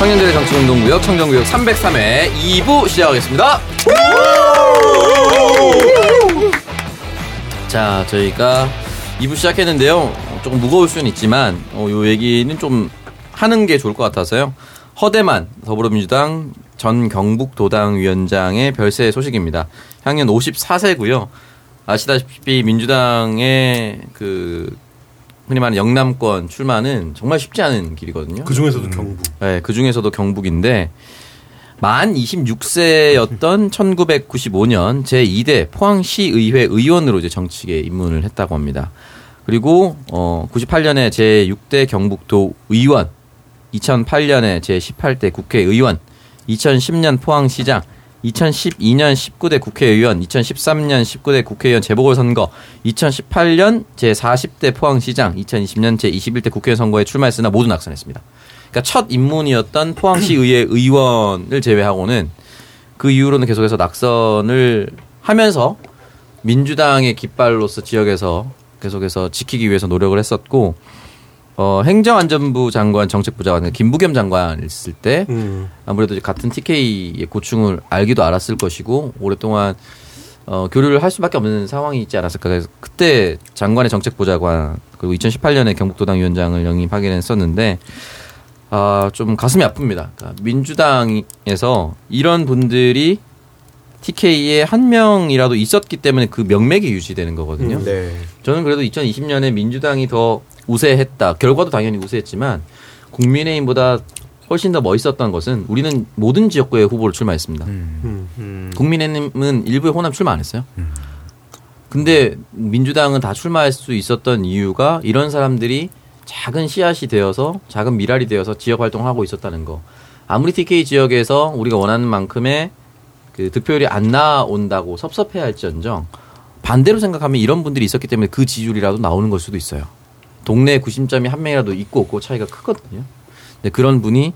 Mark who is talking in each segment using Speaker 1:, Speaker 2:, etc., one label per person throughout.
Speaker 1: 청년들의 정치운동구역 청정구역 303회 2부 시작하겠습니다. 자, 저희가 2부 시작했는데요. 조금 무거울 수는 있지만 어, 요 얘기는 좀 하는 게 좋을 것 같아서요. 허대만 더불어민주당 전 경북 도당 위원장의 별세 소식입니다. 향년 54세고요. 아시다시피 민주당의 그 흔히 말하는 영남권 출마는 정말 쉽지 않은 길이거든요.
Speaker 2: 그 중에서도 경북.
Speaker 1: 네, 그 중에서도 경북인데 만 26세였던 1995년 제2대 포항시의회 의원으로 이제 정치계에 입문을 했다고 합니다. 그리고 어 98년에 제6대 경북도 의원, 2008년에 제18대 국회의원, 2010년 포항시장, 2012년 19대 국회의원, 2013년 19대 국회의원 재보궐선거, 2018년 제40대 포항시장, 2020년 제21대 국회의원 선거에 출마했으나 모두 낙선했습니다. 그러니까 첫 입문이었던 포항시의회 의원을 제외하고는 그 이후로는 계속해서 낙선을 하면서 민주당의 깃발로서 지역에서 계속해서 지키기 위해서 노력을 했었고 어, 행정안전부 장관 정책부 장관 김부겸 장관 있을 때
Speaker 2: 음.
Speaker 1: 아무래도 같은 TK의 고충을 알기도 알았을 것이고 오랫동안 어, 교류를 할 수밖에 없는 상황이 있지 않았을까. 그래서 그때 장관의 정책보좌관 그리고 2018년에 경북도당 위원장을 영입하긴 했었는데 아, 좀 가슴이 아픕니다. 그러니까 민주당에서 이런 분들이 TK에 한 명이라도 있었기 때문에 그 명맥이 유지되는 거거든요.
Speaker 2: 음,
Speaker 3: 네.
Speaker 1: 저는 그래도 2020년에 민주당이 더 우세했다. 결과도 당연히 우세했지만 국민의힘보다 훨씬 더 멋있었던 것은 우리는 모든 지역구에 후보를 출마했습니다.
Speaker 2: 음.
Speaker 3: 음.
Speaker 1: 국민의힘은 일부에 호남 출마 안 했어요. 근데 민주당은 다 출마할 수 있었던 이유가 이런 사람들이 작은 씨앗이 되어서 작은 미랄이 되어서 지역 활동하고 있었다는 거. 아무리 TK 지역에서 우리가 원하는 만큼의 그 득표율이 안 나온다고 섭섭해 할지언정 반대로 생각하면 이런 분들이 있었기 때문에 그 지지율이라도 나오는 걸 수도 있어요. 동네 구심점이 한 명이라도 있고 없고 차이가 크거든요. 근데 그런 분이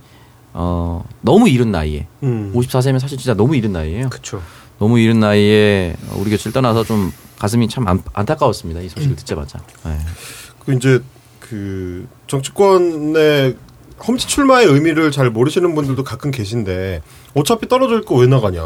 Speaker 1: 어 너무 이른 나이에
Speaker 2: 음.
Speaker 1: 54세면 사실 진짜 너무 이른 나이에요.
Speaker 3: 그쵸.
Speaker 1: 너무 이른 나이에 우리 곁을 떠나서 좀 가슴이 참 안, 안타까웠습니다. 이 소식을 듣자마자. 네.
Speaker 2: 그 이제 그 정치권의 험지 출마의 의미를 잘 모르시는 분들도 가끔 계신데 어차피 떨어질 거 왜 나가냐.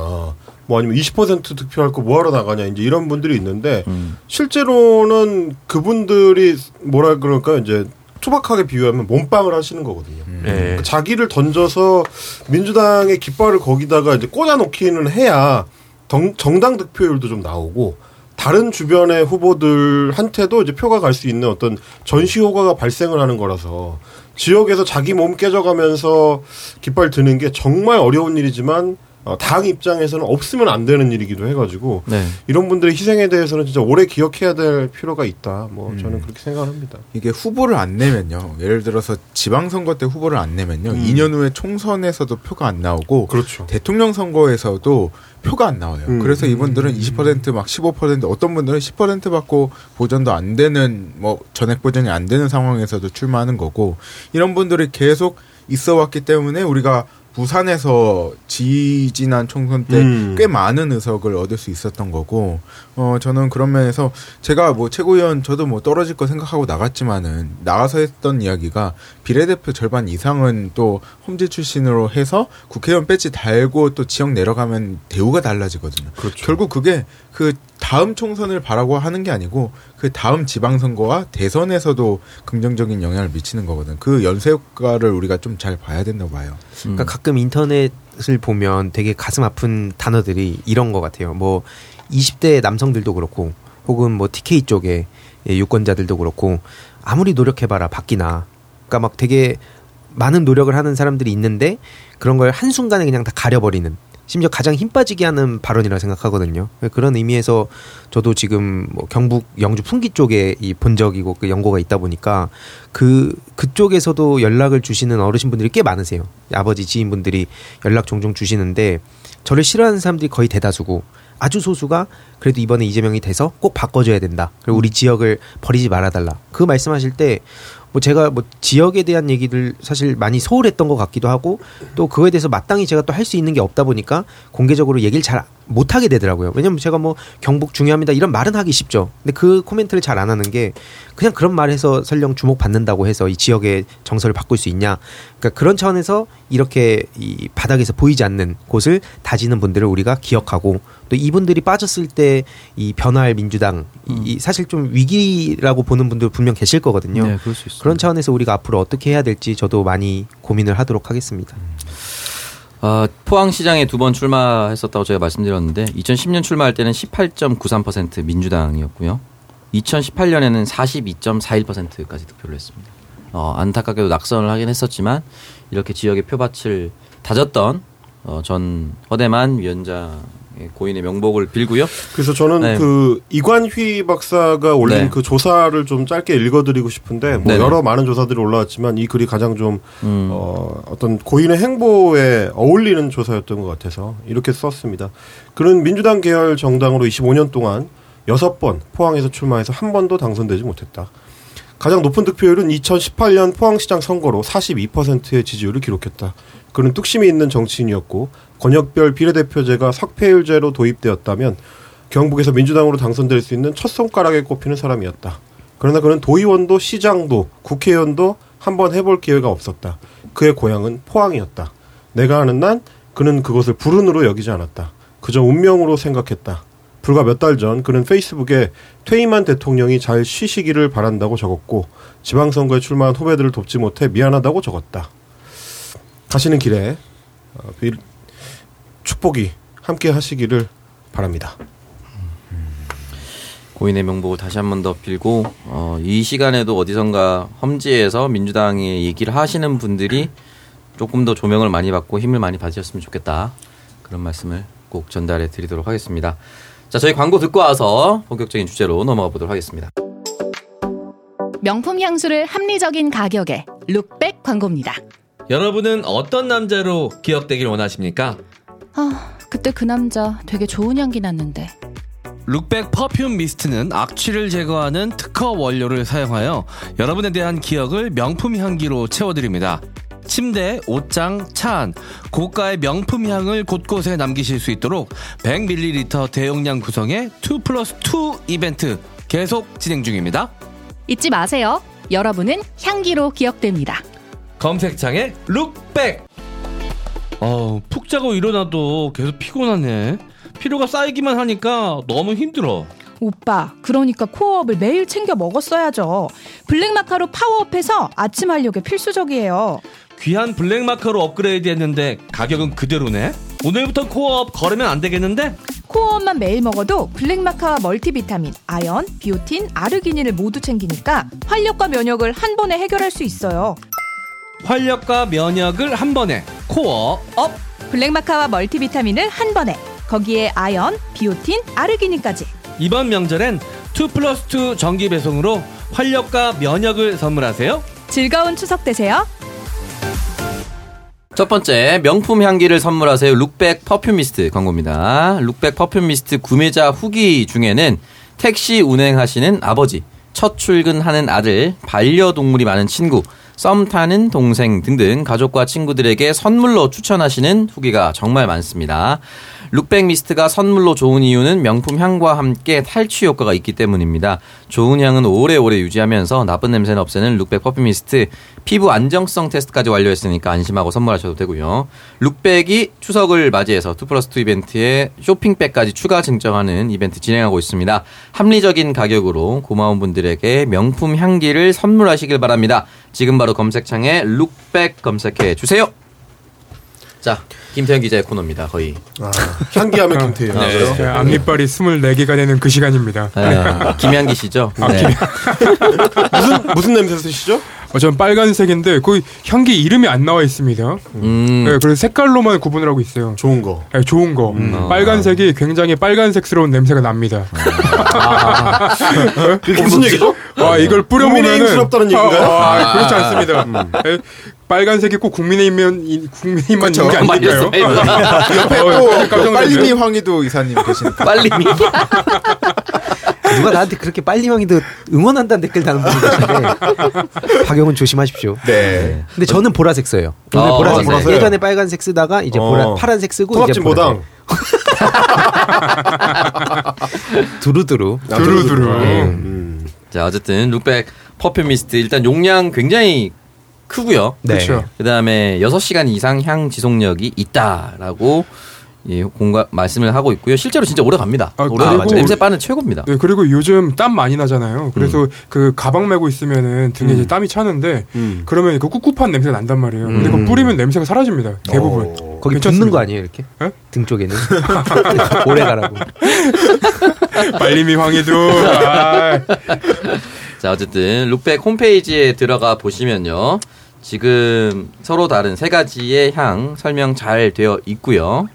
Speaker 2: 뭐 아니면 20% 득표할 거 뭐하러 나가냐. 이제 이런 분들이 있는데
Speaker 1: 음.
Speaker 2: 실제로는 그분들이 뭐라 그럴까요? 이제 투박하게 비유하면 몸빵을 하시는 거거든요.
Speaker 1: 네.
Speaker 2: 그러니까 자기를 던져서 민주당의 깃발을 거기다가 이제 꽂아놓기는 해야 정, 정당 득표율도 좀 나오고 다른 주변의 후보들한테도 이제 표가 갈 수 있는 어떤 전시 효과가 발생을 하는 거라서 지역에서 자기 몸 깨져가면서 깃발 드는 게 정말 어려운 일이지만 어, 당 입장에서는 없으면 안 되는 일이기도 해가지고
Speaker 1: 네.
Speaker 2: 이런 분들의 희생에 대해서는 진짜 오래 기억해야 될 필요가 있다. 뭐 저는 그렇게 생각을 합니다.
Speaker 3: 이게 후보를 안 내면요. 예를 들어서 지방선거 때 후보를 안 내면요.
Speaker 2: 음.
Speaker 3: 2년 후에 총선에서도 표가 안 나오고
Speaker 2: 그렇죠.
Speaker 3: 대통령 선거에서도 표가 안 나와요.
Speaker 2: 음.
Speaker 3: 그래서 이분들은 20%막 15% 어떤 분들은 10% 받고 보전도 안 되는 뭐 전액 보전이 안 되는 상황에서도 출마하는 거고 이런 분들이 계속 있어 왔기 때문에 우리가 부산에서 지지난 총선 때
Speaker 2: 음.
Speaker 3: 꽤 많은 의석을 얻을 수 있었던 거고 어 저는 그런 면에서 제가 뭐 최고위원 저도 뭐 떨어질 거 생각하고 나갔지만은 나가서 했던 이야기가 비례대표 절반 이상은 또 홈지 출신으로 해서 국회의원 배지 달고 또 지역 내려가면 대우가 달라지거든요.
Speaker 2: 그렇죠.
Speaker 3: 결국 그게 그 다음 총선을 바라고 하는 게 아니고 그 다음 지방선거와 대선에서도 긍정적인 영향을 미치는 거거든. 그 연쇄 효과를 우리가 좀 잘 봐야 된다고 봐요.
Speaker 4: 그러니까 가끔 인터넷을 보면 되게 가슴 아픈 단어들이 이런 것 같아요. 뭐 20대 남성들도 그렇고 혹은 뭐 TK 쪽에 예, 유권자들도 그렇고 아무리 노력해봐라 바뀌나. 그러니까 막 되게 많은 노력을 하는 사람들이 있는데 그런 걸 한순간에 그냥 다 가려버리는 심지어 가장 힘 빠지게 하는 발언이라 생각하거든요. 그런 의미에서 저도 지금 뭐 경북 영주 풍기 쪽에 이 본적이고 그 연고가 있다 보니까 그 그쪽에서도 연락을 주시는 어르신분들이 꽤 많으세요. 아버지 지인분들이 연락 종종 주시는데 저를 싫어하는 사람들이 거의 대다수고 아주 소수가 그래도 이번에 이재명이 돼서 꼭 바꿔줘야 된다. 그리고 우리 지역을 버리지 말아달라. 그 말씀하실 때 뭐 제가 뭐 지역에 대한 얘기를 사실 많이 소홀했던 것 같기도 하고 또 그거에 대해서 마땅히 제가 또 할 수 있는 게 없다 보니까 공개적으로 얘기를 잘 못 하게 되더라고요. 왜냐면 제가 뭐 경북 중요합니다 이런 말은 하기 쉽죠. 근데 그 코멘트를 잘 안 하는 게 그냥 그런 말해서 설령 주목받는다고 해서 이 지역의 정서를 바꿀 수 있냐. 그러니까 그런 차원에서 이렇게 이 바닥에서 보이지 않는 곳을 다지는 분들을 우리가 기억하고 또 이분들이 빠졌을 때 이 변화할 민주당 이 사실 좀 위기라고 보는 분들 분명 계실 거거든요.
Speaker 1: 네, 그럴 수 있습니다.
Speaker 4: 그런 차원에서 우리가 앞으로 어떻게 해야 될지 저도 많이 고민을 하도록 하겠습니다.
Speaker 1: 어, 포항시장에 두 번 출마했었다고 제가 말씀드렸는데 2010년 출마할 때는 18.93% 민주당이었고요. 2018년에는 42.41%까지 득표를 했습니다. 어, 안타깝게도 낙선을 하긴 했었지만 이렇게 지역의 표밭을 다졌던 어, 전 허대만 위원장의 고인의 명복을 빌고요.
Speaker 2: 그래서 저는
Speaker 1: 네.
Speaker 2: 그 이관휘 박사가 올린
Speaker 1: 네.
Speaker 2: 그 조사를 좀 짧게 읽어드리고 싶은데 뭐
Speaker 1: 네네.
Speaker 2: 여러 많은 조사들이 올라왔지만 이 글이 가장 좀
Speaker 1: 음.
Speaker 2: 어, 어떤 고인의 행보에 어울리는 조사였던 것 같아서 이렇게 썼습니다. 그는 민주당 계열 정당으로 25년 동안 여섯 번 포항에서 출마해서 한 번도 당선되지 못했다. 가장 높은 득표율은 2018년 포항시장 선거로 42%의 지지율을 기록했다. 그는 뚝심이 있는 정치인이었고 권역별 비례대표제가 석패율제로 도입되었다면 경북에서 민주당으로 당선될 수 있는 첫 손가락에 꼽히는 사람이었다. 그러나 그는 도의원도 시장도 국회의원도 한번 해볼 기회가 없었다. 그의 고향은 포항이었다. 내가 아는 난 그는 그것을 불운으로 여기지 않았다. 그저 운명으로 생각했다. 불과 몇 달 전 그는 페이스북에 퇴임한 대통령이 잘 쉬시기를 바란다고 적었고 지방선거에 출마한 후배들을 돕지 못해 미안하다고 적었다. 가시는 길에 어, 빌- 축복이 함께 하시기를 바랍니다.
Speaker 1: 고인의 명복을 다시 한 번 더 빌고 어, 이 시간에도 어디선가 험지에서 민주당의 얘기를 하시는 분들이 조금 더 조명을 많이 받고 힘을 많이 받으셨으면 좋겠다 그런 말씀을 꼭 전달해 드리도록 하겠습니다. 자 저희 광고 듣고 와서 본격적인 주제로 넘어가 보도록 하겠습니다.
Speaker 5: 명품 향수를 합리적인 가격에 룩백 광고입니다.
Speaker 6: 여러분은 어떤 남자로 기억되길 원하십니까?
Speaker 5: 아, 그때 그 남자 되게 좋은 향기 났는데.
Speaker 6: 룩백 퍼퓸 미스트는 악취를 제거하는 특허 원료를 사용하여 여러분에 대한 기억을 명품 향기로 채워드립니다. 침대, 옷장, 차 안, 고가의 명품 향을 곳곳에 남기실 수 있도록 100ml 대용량 구성의 2 플러스 2 이벤트 계속 진행 중입니다.
Speaker 5: 잊지 마세요. 여러분은 향기로 기억됩니다.
Speaker 6: 검색창에 룩백! 어, 푹 자고 일어나도 계속 피곤하네. 피로가 쌓이기만 하니까 너무 힘들어.
Speaker 7: 오빠, 그러니까 코어업을 매일 챙겨 먹었어야죠. 블랙마카로 파워업해서 아침 활력에 필수적이에요.
Speaker 6: 귀한 블랙마카로 업그레이드 했는데 가격은 그대로네? 오늘부터 코어업 거르면 안 되겠는데?
Speaker 7: 코어업만 매일 먹어도 블랙마카와 멀티비타민, 아연, 비오틴, 아르기닌을 모두 챙기니까 활력과 면역을 한 번에 해결할 수 있어요.
Speaker 6: 활력과 면역을 한 번에 코어 업!
Speaker 7: 블랙마카와 멀티비타민을 한 번에. 거기에 아연, 비오틴, 아르기닌까지.
Speaker 6: 이번 명절엔 2 플러스 2 정기 배송으로 활력과 면역을 선물하세요.
Speaker 7: 즐거운 추석 되세요.
Speaker 1: 첫 번째 명품 향기를 선물하세요 룩백 perfume mist 광고입니다. 룩백 perfume mist 구매자 후기 중에는 택시 운행하시는 아버지, 첫 출근하는 아들, 반려동물이 많은 친구, 썸 타는 동생 등등 가족과 친구들에게 선물로 추천하시는 후기가 정말 많습니다. 룩백 mist가 선물로 좋은 이유는 명품 향과 함께 탈취 효과가 있기 때문입니다. 좋은 향은 오래오래 유지하면서 나쁜 냄새는 없애는 룩백 perfume mist 피부 안정성 테스트까지 완료했으니까 안심하고 선물하셔도 되고요. 룩백이 추석을 맞이해서 2 플러스 2 이벤트에 쇼핑백까지 추가 증정하는 이벤트 진행하고 있습니다. 합리적인 가격으로 고마운 분들에게 명품 향기를 선물하시길 바랍니다. 지금 바로 검색창에 룩백 검색해 주세요. 자, 김태현 기자의 코너입니다. 거의.
Speaker 2: 아, 향기하면 김태현.
Speaker 1: 네.
Speaker 8: 네, 앞니빨이 24개가 되는 그 시간입니다.
Speaker 1: 아, 김향기 씨죠? 네.
Speaker 2: 무슨 무슨 냄새 쓰시죠?
Speaker 8: 어, 전 빨간색인데 그 향기 이름이 안 나와 있습니다.
Speaker 1: 음,
Speaker 8: 네, 그래서 색깔로만 구분을 하고 있어요.
Speaker 2: 좋은 거.
Speaker 8: 네, 좋은 거. 빨간색이 굉장히 빨간색스러운 냄새가 납니다.
Speaker 2: 그게 무슨 얘기죠?
Speaker 8: 와 이걸 뿌려보면은
Speaker 2: 국민의힘스럽다는 얘기인가요?
Speaker 8: 아, 아, 그렇지 않습니다. 네, 빨간색이 꼭 국민의힘면 이- 국민의힘만 있는 게 아니 니까요.
Speaker 3: 옆에
Speaker 8: 어,
Speaker 3: 또. 빨리미 황희도 이사님 계시니까.
Speaker 1: 빨리 미.
Speaker 4: 누가 나한테 그렇게 빨리 왕이도 응원한다는 댓글 다는 분이 계신데 박영은 조심하십시오.
Speaker 3: 네.
Speaker 4: 근데 저는 보라색 써요. 오늘
Speaker 1: 아,
Speaker 4: 보라색.
Speaker 1: 보라색.
Speaker 4: 예전에 빨간색 쓰다가 이제
Speaker 2: 어.
Speaker 4: 보라, 파란색 쓰고 이제
Speaker 2: 통합진 보당.
Speaker 4: 보라색. 두루두루.
Speaker 2: 아,
Speaker 8: 두루두루.
Speaker 2: 음.
Speaker 1: 자, 어쨌든 룩백 퍼퓸 미스트 일단 용량 굉장히 크고요.
Speaker 4: 네.
Speaker 8: 그렇죠.
Speaker 1: 그다음에 6시간 이상 향 지속력이 있다라고 예, 공감 말씀을 하고 있고요. 실제로 진짜 오래 갑니다.
Speaker 8: 아,
Speaker 1: 오래
Speaker 8: 그리고-
Speaker 1: 냄새 빠는 최고입니다.
Speaker 8: 네, 그리고 요즘 땀 많이 나잖아요. 그래서 그 가방 메고 있으면은 등에 이제 땀이 차는데
Speaker 2: 음.
Speaker 8: 그러면 그 꿉꿉한 냄새가 난단 말이에요. 근데 그거 뿌리면 냄새가 사라집니다. 대부분.
Speaker 2: 어.
Speaker 4: 거기. 붙는 거 아니에요, 이렇게?
Speaker 8: 예?
Speaker 4: 등 쪽에는. 오래 가라고.
Speaker 8: 빨리미 황해도. 아,
Speaker 1: 자, 어쨌든 룩백 홈페이지에 들어가 보시면요. 지금 서로 다른 세 가지의 향 설명 잘 되어 있고요.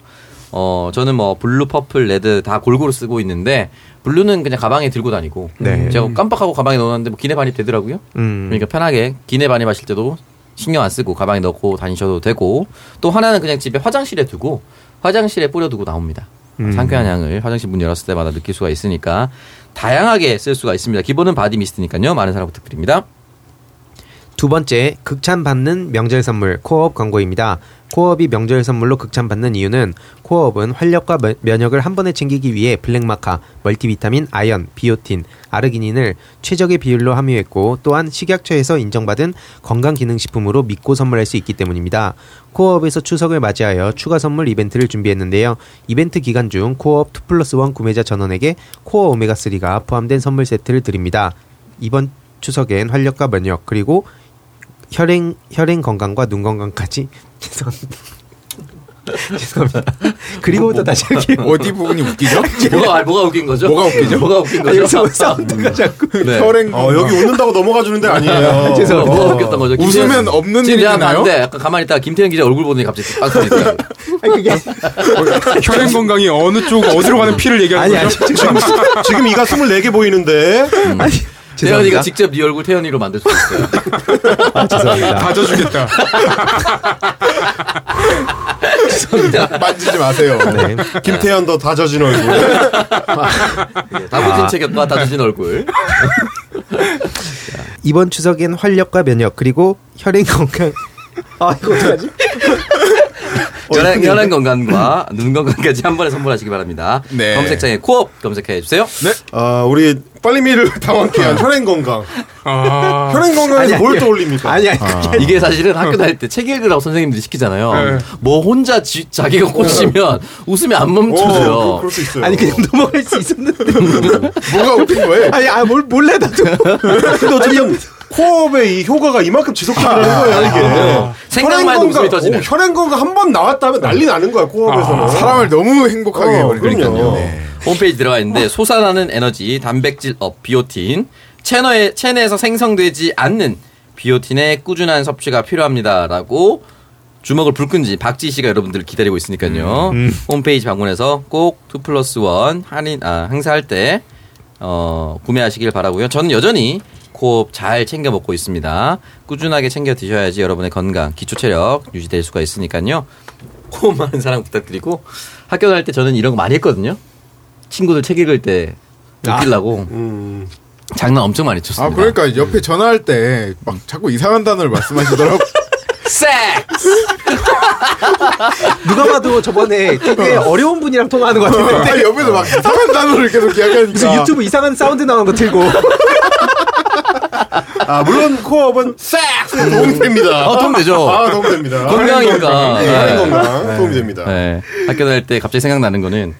Speaker 1: 어, 저는 뭐 blue, purple, red 다 골고루 쓰고 있는데 blue는 그냥 가방에 들고 다니고
Speaker 4: 네.
Speaker 1: 제가 깜빡하고 가방에 넣어놨는데 뭐 기내 반입 되더라고요.
Speaker 4: 음.
Speaker 1: 그러니까 편하게 기내 반입하실 때도 신경 안 쓰고 가방에 넣고 다니셔도 되고 또 하나는 그냥 집에 화장실에 두고 화장실에 뿌려두고 나옵니다.
Speaker 4: 음.
Speaker 1: 상쾌한 향을 화장실 문 열었을 때마다 느낄 수가 있으니까 다양하게 쓸 수가 있습니다. 기본은 body mist니까요. 많은 사랑 부탁드립니다.
Speaker 4: 두 번째, 극찬 받는 명절 선물 코어업 광고입니다. 코어업이 명절 선물로 극찬 받는 이유는 코어업은 활력과 면- 면역을 한 번에 챙기기 위해 블랙마카, 멀티비타민, 아연, 비오틴, 아르기닌을 최적의 비율로 함유했고 또한 식약처에서 인정받은 건강기능식품으로 믿고 선물할 수 있기 때문입니다. 코어업에서 추석을 맞이하여 추가 선물 이벤트를 준비했는데요. 이벤트 기간 중 코어업 2 플러스 1 구매자 전원에게 코어 오메가3가 포함된 선물 세트를 드립니다. 이번 추석엔 활력과 면역 그리고 혈행 혈행 건강과 눈 건강까지 죄송합니다. 죄송합니다. 그리고부터 다시 할게요.
Speaker 3: 어디 부분이 웃기죠?
Speaker 1: 뭐가 아, 뭐가 웃긴 거죠?
Speaker 3: 뭐가 웃기죠?
Speaker 1: 뭐가 웃긴
Speaker 4: 아,
Speaker 1: 거죠?
Speaker 4: 여기서 사운드가 자꾸
Speaker 1: 네.
Speaker 3: 혈행
Speaker 2: 어, 여기 웃는다고 넘어가 주는데 아니에요.
Speaker 4: 죄송합니다.
Speaker 1: 뭐가 웃겼던 거죠? 김태현-
Speaker 3: 웃으면 없는
Speaker 1: 지금
Speaker 3: 일이
Speaker 1: 제가
Speaker 3: 나요?
Speaker 1: 봤는데 약간 가만히 있다가 김태현 기자 얼굴 보더니 갑자기.
Speaker 4: 아니 그게
Speaker 8: 혈행 건강이 어느 쪽 어디로 가는 피를 얘기하는
Speaker 4: 아니 아니
Speaker 8: 거죠?
Speaker 4: 지금
Speaker 2: 지금 이가 24개 보이는데.
Speaker 1: 태현이가 직접 네 얼굴 태현이로 만들 수 있어요.
Speaker 4: 아, 죄송합니다.
Speaker 8: 다져주겠다.
Speaker 3: 만지지 마세요.
Speaker 4: 네.
Speaker 2: 김태현 더 다져진 얼굴.
Speaker 1: 예, 다부진 체격과 다부진 얼굴.
Speaker 4: 이번 추석엔 활력과 면역 그리고 혈행 건강 아 이거 어떡하지?
Speaker 1: 혈행, 혈행 건강과 눈 건강까지 한 번에 선물하시기 바랍니다.
Speaker 3: 네.
Speaker 1: 검색창에 코업 검색해 주세요.
Speaker 2: 아, 우리 빨리미를 당황케 한 혈행 건강.
Speaker 8: 아,
Speaker 2: 혈행 건강에서
Speaker 4: 아니,
Speaker 2: 뭘
Speaker 4: 아니.
Speaker 2: 떠올립니까?
Speaker 4: 아니 아니 그게
Speaker 1: 이게 사실은 학교 다닐 때 책 읽으라고 선생님들이 시키잖아요.
Speaker 8: 네.
Speaker 1: 뭐 혼자 지- 자기가 꽂히면 웃음이 안
Speaker 2: 어,
Speaker 1: 멈춰져요.
Speaker 2: 그럴 수 있어요.
Speaker 4: 아니 그냥 넘어갈 수 있었는데
Speaker 3: 뭐가 웃긴 거예요?
Speaker 4: 아니 아뭘 몰래 나도
Speaker 2: 근데 어쨌 든 코업의 이 효과가 이만큼 지속된다는 거예요, 이게.
Speaker 1: 생각만 해도 웃음이 터지는.
Speaker 2: 어, 혈행 건강 한 번 나왔다면 난리 나는 거야, 코업에서는.
Speaker 3: 사람을 너무 행복하게
Speaker 2: 어,
Speaker 3: 해버리니까요. 네.
Speaker 1: 홈페이지 들어가 있는데 솟아나는 에너지 단백질 업 비오틴 체내에 체내에서 생성되지 않는 비오틴의 꾸준한 섭취가 필요합니다라고 주먹을 불끈 지 박지 씨가 여러분들을 기다리고 있으니까요. 홈페이지 방문해서 꼭 2 플러스 1 할인 아 행사할 때 어, 구매하시길 바라고요. 저는 여전히 코업 잘 챙겨 먹고 있습니다. 꾸준하게 챙겨 드셔야지 여러분의 건강, 기초 체력 유지될 수가 있으니까요. 코업 많은 사랑 부탁드리고 학교 다닐 때 저는 이런 거 많이 했거든요. 친구들 책 읽을 때 웃기려고
Speaker 2: 음.
Speaker 1: 장난 엄청 많이 쳤습니다.
Speaker 3: 아, 그러니까 옆에 전화할 때 막 자꾸 이상한 단어를 말씀하시더라고.
Speaker 1: 섹스!
Speaker 4: 누가 봐도 저번에 되게 어려운 분이랑 통화하는 것 같은데
Speaker 3: 아, 옆에서 막 이상한 단어를 계속 이야기하니까.
Speaker 4: 유튜브 이상한 사운드 나오는 거 틀고
Speaker 2: 아, 물론 코업은 싹 도움이 됩니다.
Speaker 1: 어, 도움 되죠.
Speaker 2: 아, 도움 됩니다.
Speaker 1: 건강이니까.
Speaker 2: 네,
Speaker 1: 네.
Speaker 2: 건강 도움이 됩니다.
Speaker 1: 네. 학교 다닐 때 갑자기 생각나는 거는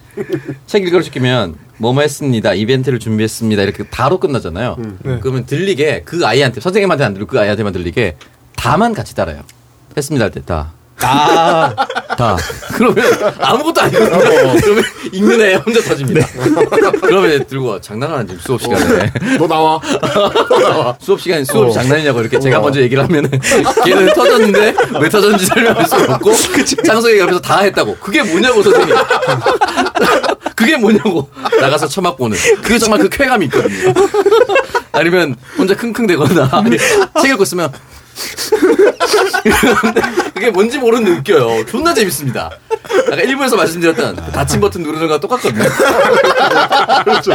Speaker 1: 책 읽으러 시키면 뭐뭐 했습니다. 이벤트를 준비했습니다. 이렇게 다로 끝나잖아요.
Speaker 8: 네.
Speaker 1: 그러면 들리게 그 아이한테 선생님한테 안 들리고 그 아이한테만 들리게 다만 같이 따라요. 했습니다 할 때 다.
Speaker 4: 아
Speaker 1: 다. 그러면 아무것도 아니거든요. 그러면 읽는 애 혼자 터집니다. 그러면 애 들고 와. 장난하는 지금 수업 시간에.
Speaker 2: 너 나와.
Speaker 1: 수업 시간에 수업 이 장난이냐고 이렇게 제가 먼저 얘기를 하면은 걔는 터졌는데 왜 터졌는지 설명할 수 없고 장석이 옆에서 다 했다고 그게 뭐냐고 선생님 그게 뭐냐고 나가서 처맞고 오는 그게 정말 그 쾌감이 있거든요 아니면 혼자 킁킁대거나 아니 책 읽고 있으면 그게 뭔지 모르는 느껴요. 존나 재밌습니다. 아까 일부에서 말씀드렸던 그 닫힌 버튼 누르는 거랑 똑같거든요.
Speaker 2: 그렇죠.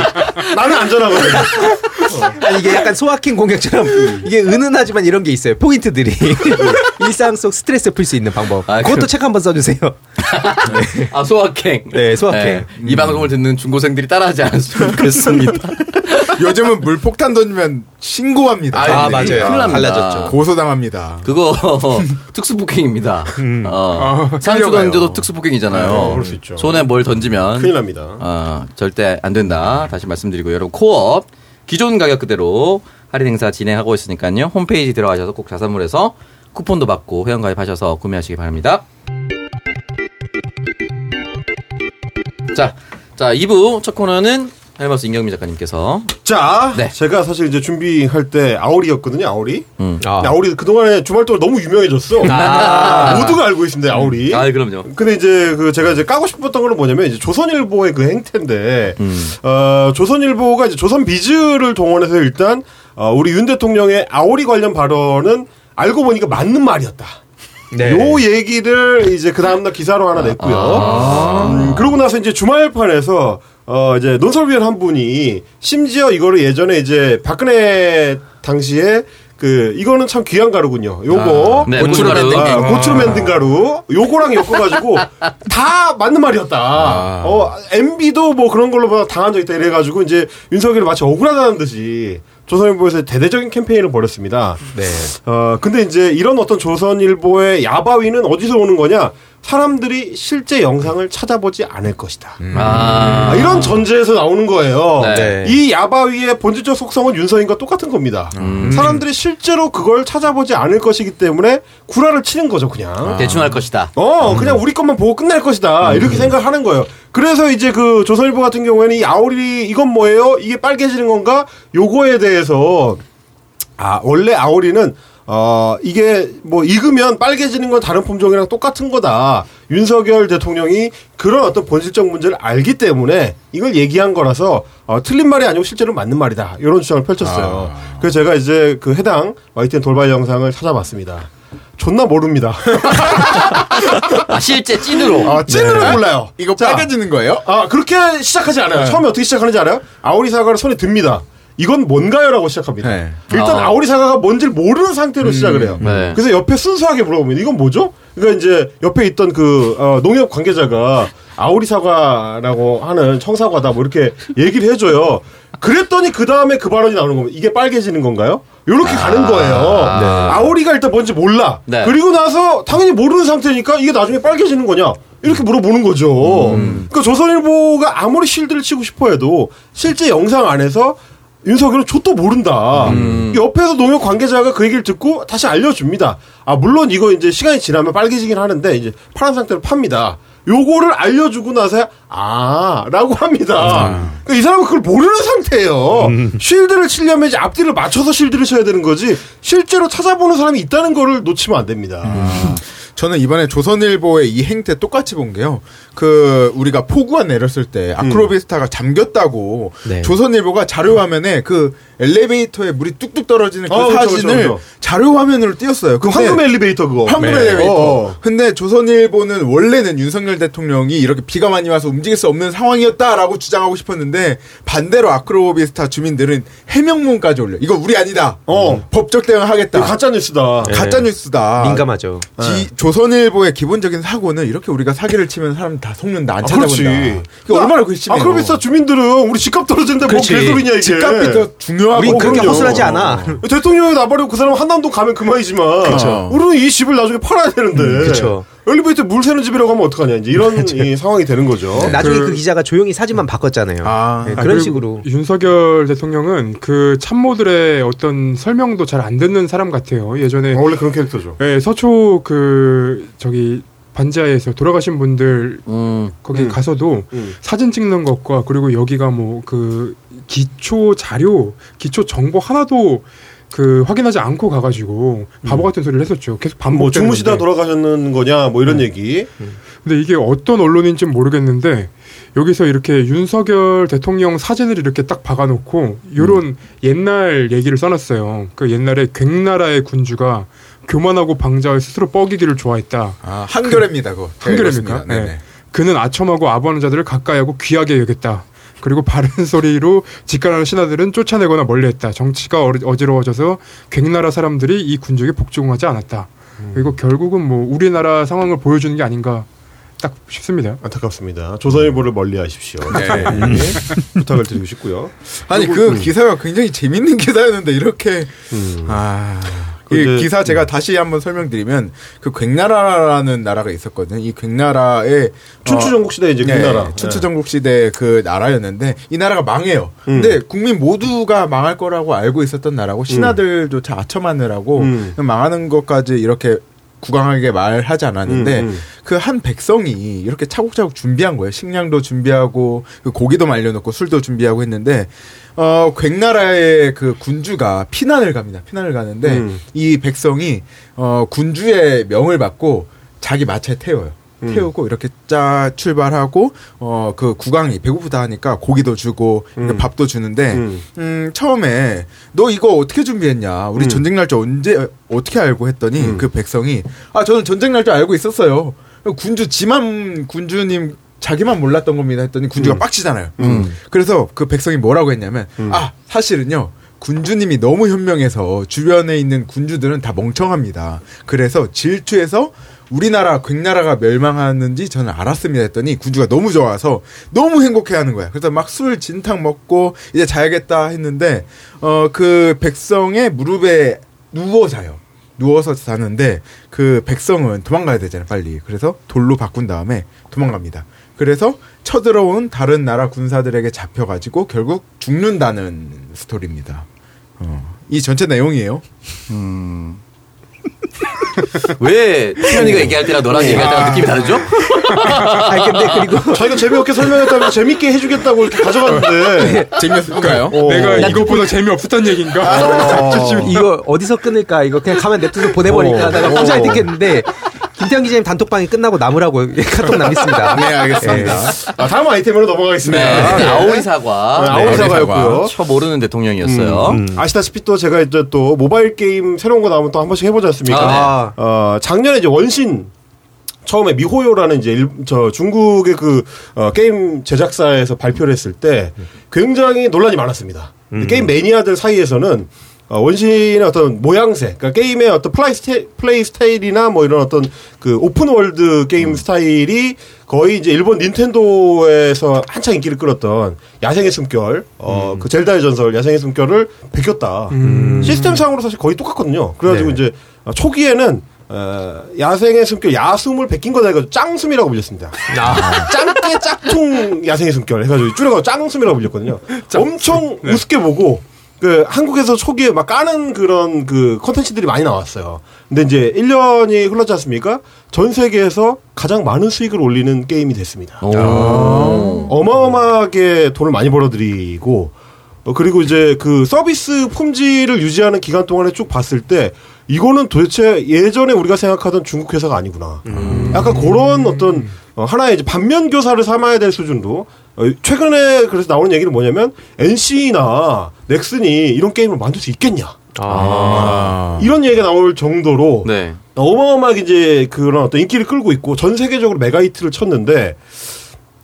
Speaker 2: 나는 안전하거든.
Speaker 4: 아니, 이게 약간 소확행 공격처럼 이게 은은하지만 이런 게 있어요. 포인트들이 일상 속 스트레스 풀 수 있는 방법.
Speaker 1: 아,
Speaker 4: 그것도
Speaker 1: 그-
Speaker 4: 책 한번 써주세요.
Speaker 1: 아 소확행.
Speaker 4: 네, 소확행.
Speaker 1: 이 방송을 듣는 중고생들이 따라하지 않았으면 좋겠습니다.
Speaker 3: 요즘은 물폭탄 던지면 신고합니다.
Speaker 1: 아,
Speaker 4: 아, 맞아요.
Speaker 1: 큰일 납니다.
Speaker 4: 달라졌죠.
Speaker 3: 고소당합니다.
Speaker 1: 그거 특수폭행입니다. 어,
Speaker 3: 아,
Speaker 1: 상수
Speaker 3: 끌려가요.
Speaker 1: 던져도 특수폭행이잖아요.
Speaker 2: 네, 그럴 수 있죠.
Speaker 1: 손에 뭘 던지면
Speaker 2: 큰일 납니다.
Speaker 1: 어, 절대 안 된다. 다시 말씀드리고 여러분 코업 기존 가격 그대로 할인 행사 진행하고 있으니까요. 홈페이지 들어가셔서 꼭 자선물에서 쿠폰도 받고 회원 가입하셔서 구매하시기 바랍니다. 자, 자 2부 첫 코너는 헬마우스 임경빈 작가님께서
Speaker 2: 자,
Speaker 1: 네.
Speaker 2: 제가 사실 이제 준비할 때 아오리였거든요, 아오리.
Speaker 1: 음.
Speaker 4: 아.
Speaker 2: 아오리 그동안에 주말 동안 너무 유명해졌어.
Speaker 4: 아.
Speaker 2: 모두가 알고 있습니다, 아오리.
Speaker 1: 아 그럼요.
Speaker 2: 근데 이제 그 제가 이제 까고 싶었던 건 뭐냐면 이제 조선일보의 그 행태인데
Speaker 1: 음.
Speaker 2: 어 조선일보가 이제 조선 비즈를 동원해서 일단 어 우리 윤 대통령의 아오리 관련 발언은 알고 보니까 맞는 말이었다.
Speaker 4: 네.
Speaker 2: 요 얘기를 이제 그 다음날 기사로 하나 냈고요. 음, 그러고 나서 이제 주말판에서 어 이제 논설위원 한 분이 심지어 이거를 예전에 이제 박근혜 당시에 그 이거는 참 귀한 가루군요. 요거
Speaker 1: 네,
Speaker 2: 고추로. 만든 아, 고추로 만든 가루 요거랑 엮어가지고 다 맞는 말이었다. 어 MB도 뭐 그런 걸로 봐 당한 적 있다 이래가지고 이제 윤석열이 마치 억울하다는 듯이 조선일보에서 대대적인 캠페인을 벌였습니다.
Speaker 4: 네.
Speaker 2: 어, 근데 이제 이런 어떤 조선일보의 야바위는 어디서 오는 거냐? 사람들이 실제 영상을 찾아보지 않을 것이다.
Speaker 1: 아,
Speaker 2: 아, 이런 전제에서 나오는 거예요.
Speaker 1: 네.
Speaker 2: 이 야바위의 본질적 속성은 윤서인과 똑같은 겁니다. 사람들이 실제로 그걸 찾아보지 않을 것이기 때문에 구라를 치는 거죠, 그냥.
Speaker 1: 대충 할 것이다.
Speaker 2: 어, 그냥 우리 것만 보고 끝날 것이다. 이렇게 생각하는 거예요. 그래서 이제 그 조선일보 같은 경우에는 이 아오리, 이건 뭐예요? 이게 빨개지는 건가? 요거에 대해서, 아, 원래 아오리는, 어, 이게 뭐 익으면 빨개지는 건 다른 품종이랑 똑같은 거다. 윤석열 대통령이 그런 어떤 본질적 문제를 알기 때문에 이걸 얘기한 거라서, 어, 틀린 말이 아니고 실제로 맞는 말이다. 이런 주장을 펼쳤어요. 그래서 제가 이제 그 해당 YTN 돌발 영상을 찾아봤습니다. 존나 모릅니다.
Speaker 1: 아, 실제 찐으로.
Speaker 2: 아, 찐으로
Speaker 3: 네.
Speaker 2: 몰라요.
Speaker 3: 이거
Speaker 2: 자,
Speaker 3: 빨개지는 거예요?
Speaker 2: 아, 그렇게 시작하지 않아요.
Speaker 3: 네.
Speaker 2: 처음에 어떻게 시작하는지 알아요? 아오리 사과를 손에 듭니다. 이건 뭔가요? 라고 시작합니다.
Speaker 3: 네.
Speaker 2: 일단
Speaker 1: 아.
Speaker 2: 아. 오리 사과가 뭔지를 모르는 상태로 시작을 해요.
Speaker 1: 네.
Speaker 2: 그래서 옆에 순수하게 물어보면 이건 뭐죠? 그러니까 이제 옆에 있던 그 어, 농협 관계자가 아오리 사과라고 하는 청사과다 뭐 이렇게 얘기를 해줘요. 그랬더니 그 다음에 그 발언이 나오는 겁니다. 이게 빨개지는 건가요? 이렇게 가는 거예요. 아오리가 일단 뭔지 몰라.
Speaker 1: 네.
Speaker 2: 그리고 나서 당연히 모르는 상태니까 이게 나중에 빨개지는 거냐? 이렇게 물어보는 거죠. 그러니까 조선일보가 아무리 실드를 치고 싶어 해도 실제 영상 안에서 윤석열은 족도 모른다. 옆에서 농협 관계자가 그 얘기를 듣고 다시 알려줍니다. 아, 물론 이거 이제 시간이 지나면 빨개지긴 하는데 이제 파란 상태로 팝니다. 요거를 알려주고 나서 아 라고 합니다. 그러니까 이 사람은 그걸 모르는 상태예요. 쉴드를 치려면 이제 앞뒤를 맞춰서 쉴드를 쳐야 되는 거지 실제로 찾아보는 사람이 있다는 거를 놓치면 안 됩니다.
Speaker 3: 저는 이번에 조선일보의 이 행태 똑같이 본 게요. 그 우리가 포구안 내렸을 때 아크로비스타가 잠겼다고
Speaker 4: 네.
Speaker 3: 조선일보가 자료 화면에 그 엘리베이터에 물이 뚝뚝 떨어지는 그
Speaker 2: 아, 그쵸,
Speaker 3: 사진을
Speaker 2: 그쵸, 그쵸.
Speaker 3: 자료 화면으로 띄웠어요.
Speaker 2: 그 황금 엘리베이터 그거.
Speaker 3: 황금
Speaker 2: 네.
Speaker 3: 엘리베이터.
Speaker 2: 어.
Speaker 3: 근데 조선일보는 원래는 윤석열 대통령이 이렇게 비가 많이 와서 움직일 수 없는 상황이었다라고 주장하고 싶었는데 반대로 아크로비스타 주민들은 해명문까지 올려. 이거 우리 아니다.
Speaker 2: 어.
Speaker 3: 법적 대응하겠다.
Speaker 2: 가짜 뉴스다.
Speaker 3: 가짜 뉴스다.
Speaker 4: 민감하죠.
Speaker 3: 지- 조선일보의 기본적인 사고는 이렇게 우리가 사기를 치면 사람 다 속는다 안
Speaker 2: 아,
Speaker 3: 찾아본다.
Speaker 2: 그렇지.
Speaker 3: 얼마나 괘씸해요.
Speaker 2: 아크로비스타 주민들은 우리 집값 떨어지는데 뭐. 개소리냐 이게.
Speaker 3: 집값이 더 중요 하고
Speaker 4: 우린 그렇게
Speaker 2: 그럼요.
Speaker 4: 허술하지 않아.
Speaker 2: 대통령이 나버리고 그 사람 한남동 가면 그만이지만
Speaker 3: 그쵸.
Speaker 2: 우리는 이 집을 나중에 팔아야 되는데
Speaker 4: 그쵸.
Speaker 2: 엘리베이터 물 새는 집이라고 하면 어떡하냐 이제 이런 이 상황이 되는 거죠.
Speaker 4: 나중에 그,
Speaker 8: 그-
Speaker 4: 기자가 조용히 사진만 바꿨잖아요.
Speaker 3: 아.
Speaker 4: 네,
Speaker 8: 아,
Speaker 4: 그런
Speaker 8: 그리고
Speaker 4: 식으로.
Speaker 8: 윤석열 대통령은 그 참모들의 어떤 설명도 잘 안 듣는 사람 같아요. 예전에
Speaker 2: 어, 원래 그런 캐릭터죠.
Speaker 8: 예, 서초 그 저기 반지하에서 돌아가신 분들
Speaker 1: 음,
Speaker 8: 거기
Speaker 2: 음.
Speaker 8: 가서도
Speaker 2: 음.
Speaker 8: 사진 찍는 것과 그리고 여기가 뭐 그 기초 자료, 기초 정보 하나도 그 확인하지 않고 가가지고 바보 같은 소리를 했었죠. 계속 반복되는
Speaker 2: 뭐 주무시다
Speaker 8: 건데.
Speaker 2: 돌아가셨는 거냐 뭐 이런 얘기.
Speaker 8: 근데 이게 어떤 언론인지는 모르겠는데 여기서 이렇게 윤석열 대통령 사진을 이렇게 딱 박아놓고 이런 옛날 얘기를 써놨어요. 그 옛날에 괭나라의 군주가 교만하고 방자해 스스로 뻐기기를 좋아했다.
Speaker 3: 아, 한겨레입니다, 그거. 제가
Speaker 8: 한겨레입니까?
Speaker 3: 읽었습니다. 네네.
Speaker 8: 네. 그는 아첨하고 아부하는 자들을 가까이하고 귀하게 여겼다. 그리고 바른 소리로 직관하는 신하들은 쫓아내거나 멀리했다. 정치가 어지러워져서 괭나라 사람들이 이 군주에게 복종하지 않았다.
Speaker 3: 음.
Speaker 8: 그리고 결국은 뭐 우리나라 상황을 보여주는 게 아닌가 딱 싶습니다.
Speaker 2: 안타깝습니다. 조선일보를 멀리하십시오.
Speaker 3: 네.
Speaker 2: 예. 부탁을 드리고 싶고요.
Speaker 3: 아니, 그 기사가 굉장히 재밌는 기사였는데, 이렇게.
Speaker 2: 음.
Speaker 3: 아. 그이
Speaker 2: 이제-
Speaker 3: 기사 제가 다시 한번 설명드리면 그 괭나라라는 나라가 있었거든요. 이 괭나라의
Speaker 2: 춘추 전국 시대 이제
Speaker 3: 네,
Speaker 2: 그 나라.
Speaker 3: 춘추 전국 시대 그 나라였는데 이 나라가 망해요. 근데 국민 모두가 망할 거라고 알고 있었던 나라고 신하들조차 아첨하느라고
Speaker 2: 음.
Speaker 3: 망하는 것까지 이렇게 구강하게 말하지 않았는데
Speaker 2: 음, 음.
Speaker 3: 그한 백성이 이렇게 차곡차곡 준비한 거예요. 식량도 준비하고 그 고기도 말려놓고 술도 준비하고 했는데 어 괭나라의 그 군주가 피난을 갑니다. 피난을 가는데
Speaker 2: 음.
Speaker 3: 이 백성이 어 군주의 명을 받고 자기 마차에 태워요.
Speaker 2: 음.
Speaker 3: 태우고 이렇게 짜 출발하고 어그 국왕이 배고프다 하니까 고기도 주고
Speaker 2: 음.
Speaker 3: 밥도 주는데
Speaker 2: 음.
Speaker 3: 음, 처음에 너 이거 어떻게 준비했냐? 우리
Speaker 2: 음.
Speaker 3: 전쟁 날짜 언제 어, 어떻게 알고 했더니
Speaker 2: 음.
Speaker 3: 그 백성이 아 저는 전쟁 날짜 알고 있었어요. 군주 지만 군주님 자기만 몰랐던 겁니다 했더니 군주가
Speaker 2: 음.
Speaker 3: 빡치잖아요.
Speaker 2: 음.
Speaker 3: 그래서 그 백성이 뭐라고 했냐면
Speaker 2: 음.
Speaker 3: 아 사실은요. 군주님이 너무 현명해서 주변에 있는 군주들은 다 멍청합니다. 그래서 질투해서 우리나라 괭나라가 멸망하는지 저는 알았습니다 했더니 군주가 너무 좋아서 너무 행복해하는 거야. 그래서 막 술 진탕 먹고 이제 자야겠다 했는데 어 그 백성의 무릎에 누워 자요. 누워서 자는데 그 백성은 도망가야 되잖아요, 빨리. 그래서 돌로 바꾼 다음에 도망갑니다. 그래서 쳐들어온 다른 나라 군사들에게 잡혀가지고 결국 죽는다는 스토리입니다. 어, 이 전체 내용이에요.
Speaker 1: 왜 태현이가 얘기할 때랑 너랑 얘기할 때랑 느낌이 다르죠?
Speaker 4: 아니 근데 그리고
Speaker 2: 자기가 재미없게 설명했다면 재밌게 해주겠다고 이렇게 가져갔는데.
Speaker 3: 재미없을까요?
Speaker 2: 어.
Speaker 8: 내가 이것보다 재미없었단 얘기인가?
Speaker 4: 이거 어디서 끊을까? 이거 그냥 가면 냅둬서 보내버릴까?
Speaker 2: 어.
Speaker 4: 하다가 혼자 듣겠는데 김태형 기자님 단톡방이 끝나고 남으라고 카톡 남겼습니다.
Speaker 3: 네, 알겠습니다.
Speaker 2: 아, 다음 아이템으로 넘어가겠습니다.
Speaker 1: 네. 아오리 사과.
Speaker 2: 네, 아오리
Speaker 1: 네.
Speaker 2: 사과였고요.
Speaker 1: 처 모르는 대통령이었어요.
Speaker 2: 음. 아시다시피 또 제가 이제 또 모바일 게임 새로운 거 나오면 또 한 번씩 해보지 않습니까?
Speaker 4: 아,
Speaker 2: 어, 작년에 이제 원신 처음에 미호요라는 이제 일, 저 중국의 그 어, 게임 제작사에서 발표를 했을 때 굉장히 논란이 많았습니다. 근데 게임 매니아들 사이에서는 어, 원신의 어떤 모양새, 그러니까 게임의 어떤 플레이, 스테, 플레이 스타일이나 뭐 이런 어떤 그 open world 게임 스타일이 거의 이제 일본 닌텐도에서 한창 인기를 끌었던 야생의 숨결, 어, 그 젤다의 전설 야생의 숨결을 베꼈다. 시스템상으로 사실 거의 똑같거든요. 그래가지고
Speaker 3: 네.
Speaker 2: 이제 어, 초기에는 어, 야생의 숨결 야숨을 베낀 거다 해가지고 짱숨이라고 불렸습니다. 짱깨 짝퉁 야생의 숨결 해가지고 줄여가지고 짱숨이라고 불렸거든요. 엄청 우습게 보고 그 한국에서 초기에 막 까는 그런 그 컨텐츠들이 많이 나왔어요. 근데 이제 1년이 흘렀지 않습니까? 전 세계에서 가장 많은 수익을 올리는 게임이 됐습니다. 어마어마하게 돈을 많이 벌어들이고 어, 그리고 이제 그 서비스 품질을 유지하는 기간 동안에 쭉 봤을 때 이거는 도대체 예전에 우리가 생각하던 중국 회사가 아니구나. 약간 그런 어떤 어, 하나의 이제 반면 교사를 삼아야 될 수준도 어, 최근에 그래서 나오는 얘기는 뭐냐면 NC나 넥슨이 이런 게임을 만들 수 있겠냐.
Speaker 3: 아.
Speaker 2: 이런 얘기가 나올 정도로
Speaker 1: 네.
Speaker 2: 어마어마하게 이제 그런 어떤 인기를 끌고 있고 전 세계적으로 메가히트를 쳤는데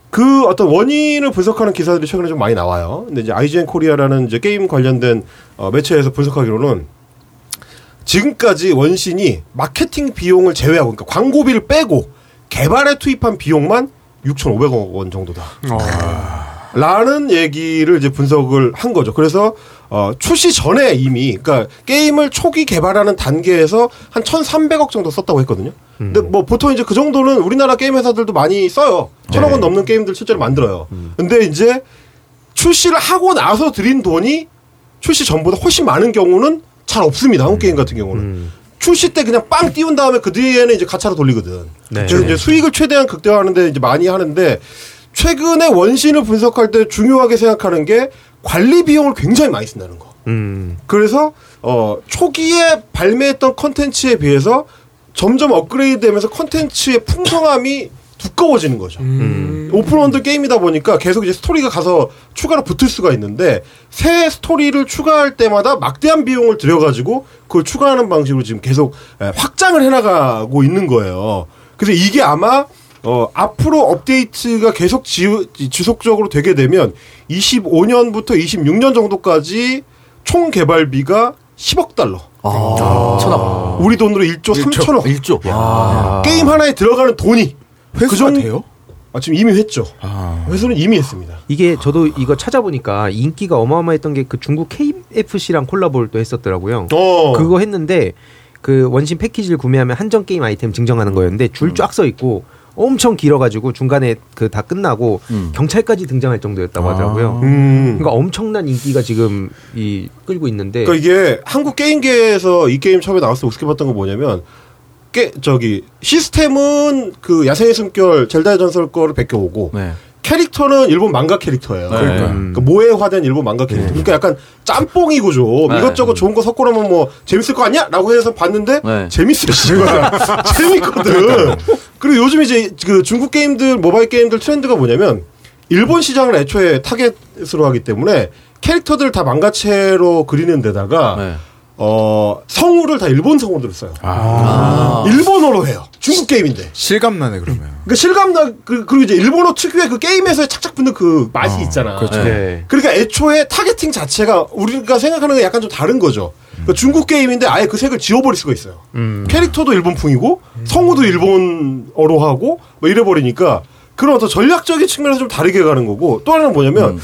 Speaker 2: 그 어떤 원인을 분석하는 기사들이 최근에 좀 많이 나와요. 근데 이제 IGN 코리아라는 이제 게임 관련된 어, 매체에서 분석하기로는 지금까지 원신이 마케팅 비용을 제외하고 그러니까 광고비를 빼고 개발에 투입한 비용만 6,500억 원 정도다. 라는 얘기를 이제 분석을 한 거죠. 그래서 어, 출시 전에 이미 그러니까 게임을 초기 개발하는 단계에서 한 1,300억 정도 썼다고 했거든요. 근데 뭐 보통 이제 그 정도는 우리나라 게임 회사들도 많이 써요. 천억 원 넘는 게임들 실제로 만들어요. 근데 이제 출시를 하고 나서 들인 돈이 출시 전보다 훨씬 많은 경우는 잘 없습니다. 한국 게임 같은 경우는. 출시 때 그냥 빵 띄운 다음에 그 뒤에는 이제 가차로 돌리거든.
Speaker 4: 네.
Speaker 2: 그래서 이제 수익을 최대한 극대화하는데 이제 많이 하는데 최근에 원신을 분석할 때 중요하게 생각하는 게 관리 비용을 굉장히 많이 쓴다는 거.
Speaker 4: 음,
Speaker 2: 그래서 어 초기에 발매했던 컨텐츠에 비해서 점점 업그레이드되면서 컨텐츠의 풍성함이 두꺼워지는 거죠.
Speaker 8: 음.
Speaker 2: open world 게임이다 보니까 계속 이제 스토리가 가서 추가로 붙을 수가 있는데 새 스토리를 추가할 때마다 막대한 비용을 들여가지고 그걸 추가하는 방식으로 지금 계속 예, 확장을 해나가고 있는 거예요. 그래서 이게 아마 어, 앞으로 업데이트가 계속 지, 지속적으로 되게 되면 25년부터 26년 정도까지 총 개발비가 10억 달러.
Speaker 1: 아, 천억.
Speaker 2: 우리 돈으로 1조 3천억.
Speaker 1: 1조. 야.
Speaker 2: 게임 하나에 들어가는 돈이
Speaker 3: 회수가
Speaker 2: 그 정도-
Speaker 3: 돼요?
Speaker 2: 아, 지금 이미 했죠.
Speaker 3: 아.
Speaker 2: 회수는 이미 했습니다.
Speaker 4: 이게 저도 이거 찾아보니까 인기가 어마어마했던 게 그 중국 KFC랑 콜라보를 또 했었더라고요.
Speaker 2: 어.
Speaker 4: 그거 했는데 그 원신 패키지를 구매하면 한정 게임 아이템 증정하는 거였는데 줄쫙써 있고 엄청 길어가지고 중간에 그 다 끝나고
Speaker 1: 음.
Speaker 4: 경찰까지 등장할 정도였다고 하더라고요.
Speaker 2: 음.
Speaker 4: 그러니까 엄청난 인기가 지금 이 끌고 있는데
Speaker 2: 그러니까 이게 한국 게임계에서 이 게임 처음에 나왔을 때 우습게 봤던 거 뭐냐면 게 저기 시스템은 그 야생의 숨결 젤다의 전설 거를 베껴오고
Speaker 1: 네.
Speaker 2: 캐릭터는 일본 망가 캐릭터예요.
Speaker 1: 네.
Speaker 2: 그러니까
Speaker 4: 음.
Speaker 2: 그 모해화된 일본 망가 캐릭터. 그러니까 약간 짬뽕이고 좀
Speaker 1: 네.
Speaker 2: 이것저것 좋은 거 섞어놓으면 뭐 재밌을 거 아니야?라고 해서 봤는데
Speaker 1: 네.
Speaker 2: 재밌어요. 재밌거든. 그리고 요즘 이제 그 중국 게임들 모바일 게임들 트렌드가 뭐냐면 일본 시장을 애초에 타겟으로 하기 때문에 캐릭터들 다 망가체로 그리는 데다가
Speaker 1: 네.
Speaker 2: 어 성우를 다 일본 성우들을 써요.
Speaker 1: 아.
Speaker 2: 일본어로 해요. 중국 게임인데.
Speaker 3: 실감나네 그러면.
Speaker 2: 그러니까 실감나 그- 그리고 이제 일본어 특유의 그 게임에서 착착 붙는 그 맛이 있잖아.
Speaker 3: 그렇죠.
Speaker 4: 네.
Speaker 2: 그러니까 애초에 targeting 자체가 우리가 생각하는 게 약간 좀 다른 거죠. 그러니까 중국 게임인데 아예 그 색을 지워버릴 수가 있어요.
Speaker 4: 음.
Speaker 2: 캐릭터도 일본풍이고 성우도 일본어로 하고 뭐 이래버리니까 그런 어떤 전략적인 측면에서 좀 다르게 가는 거고 또 하나는 뭐냐면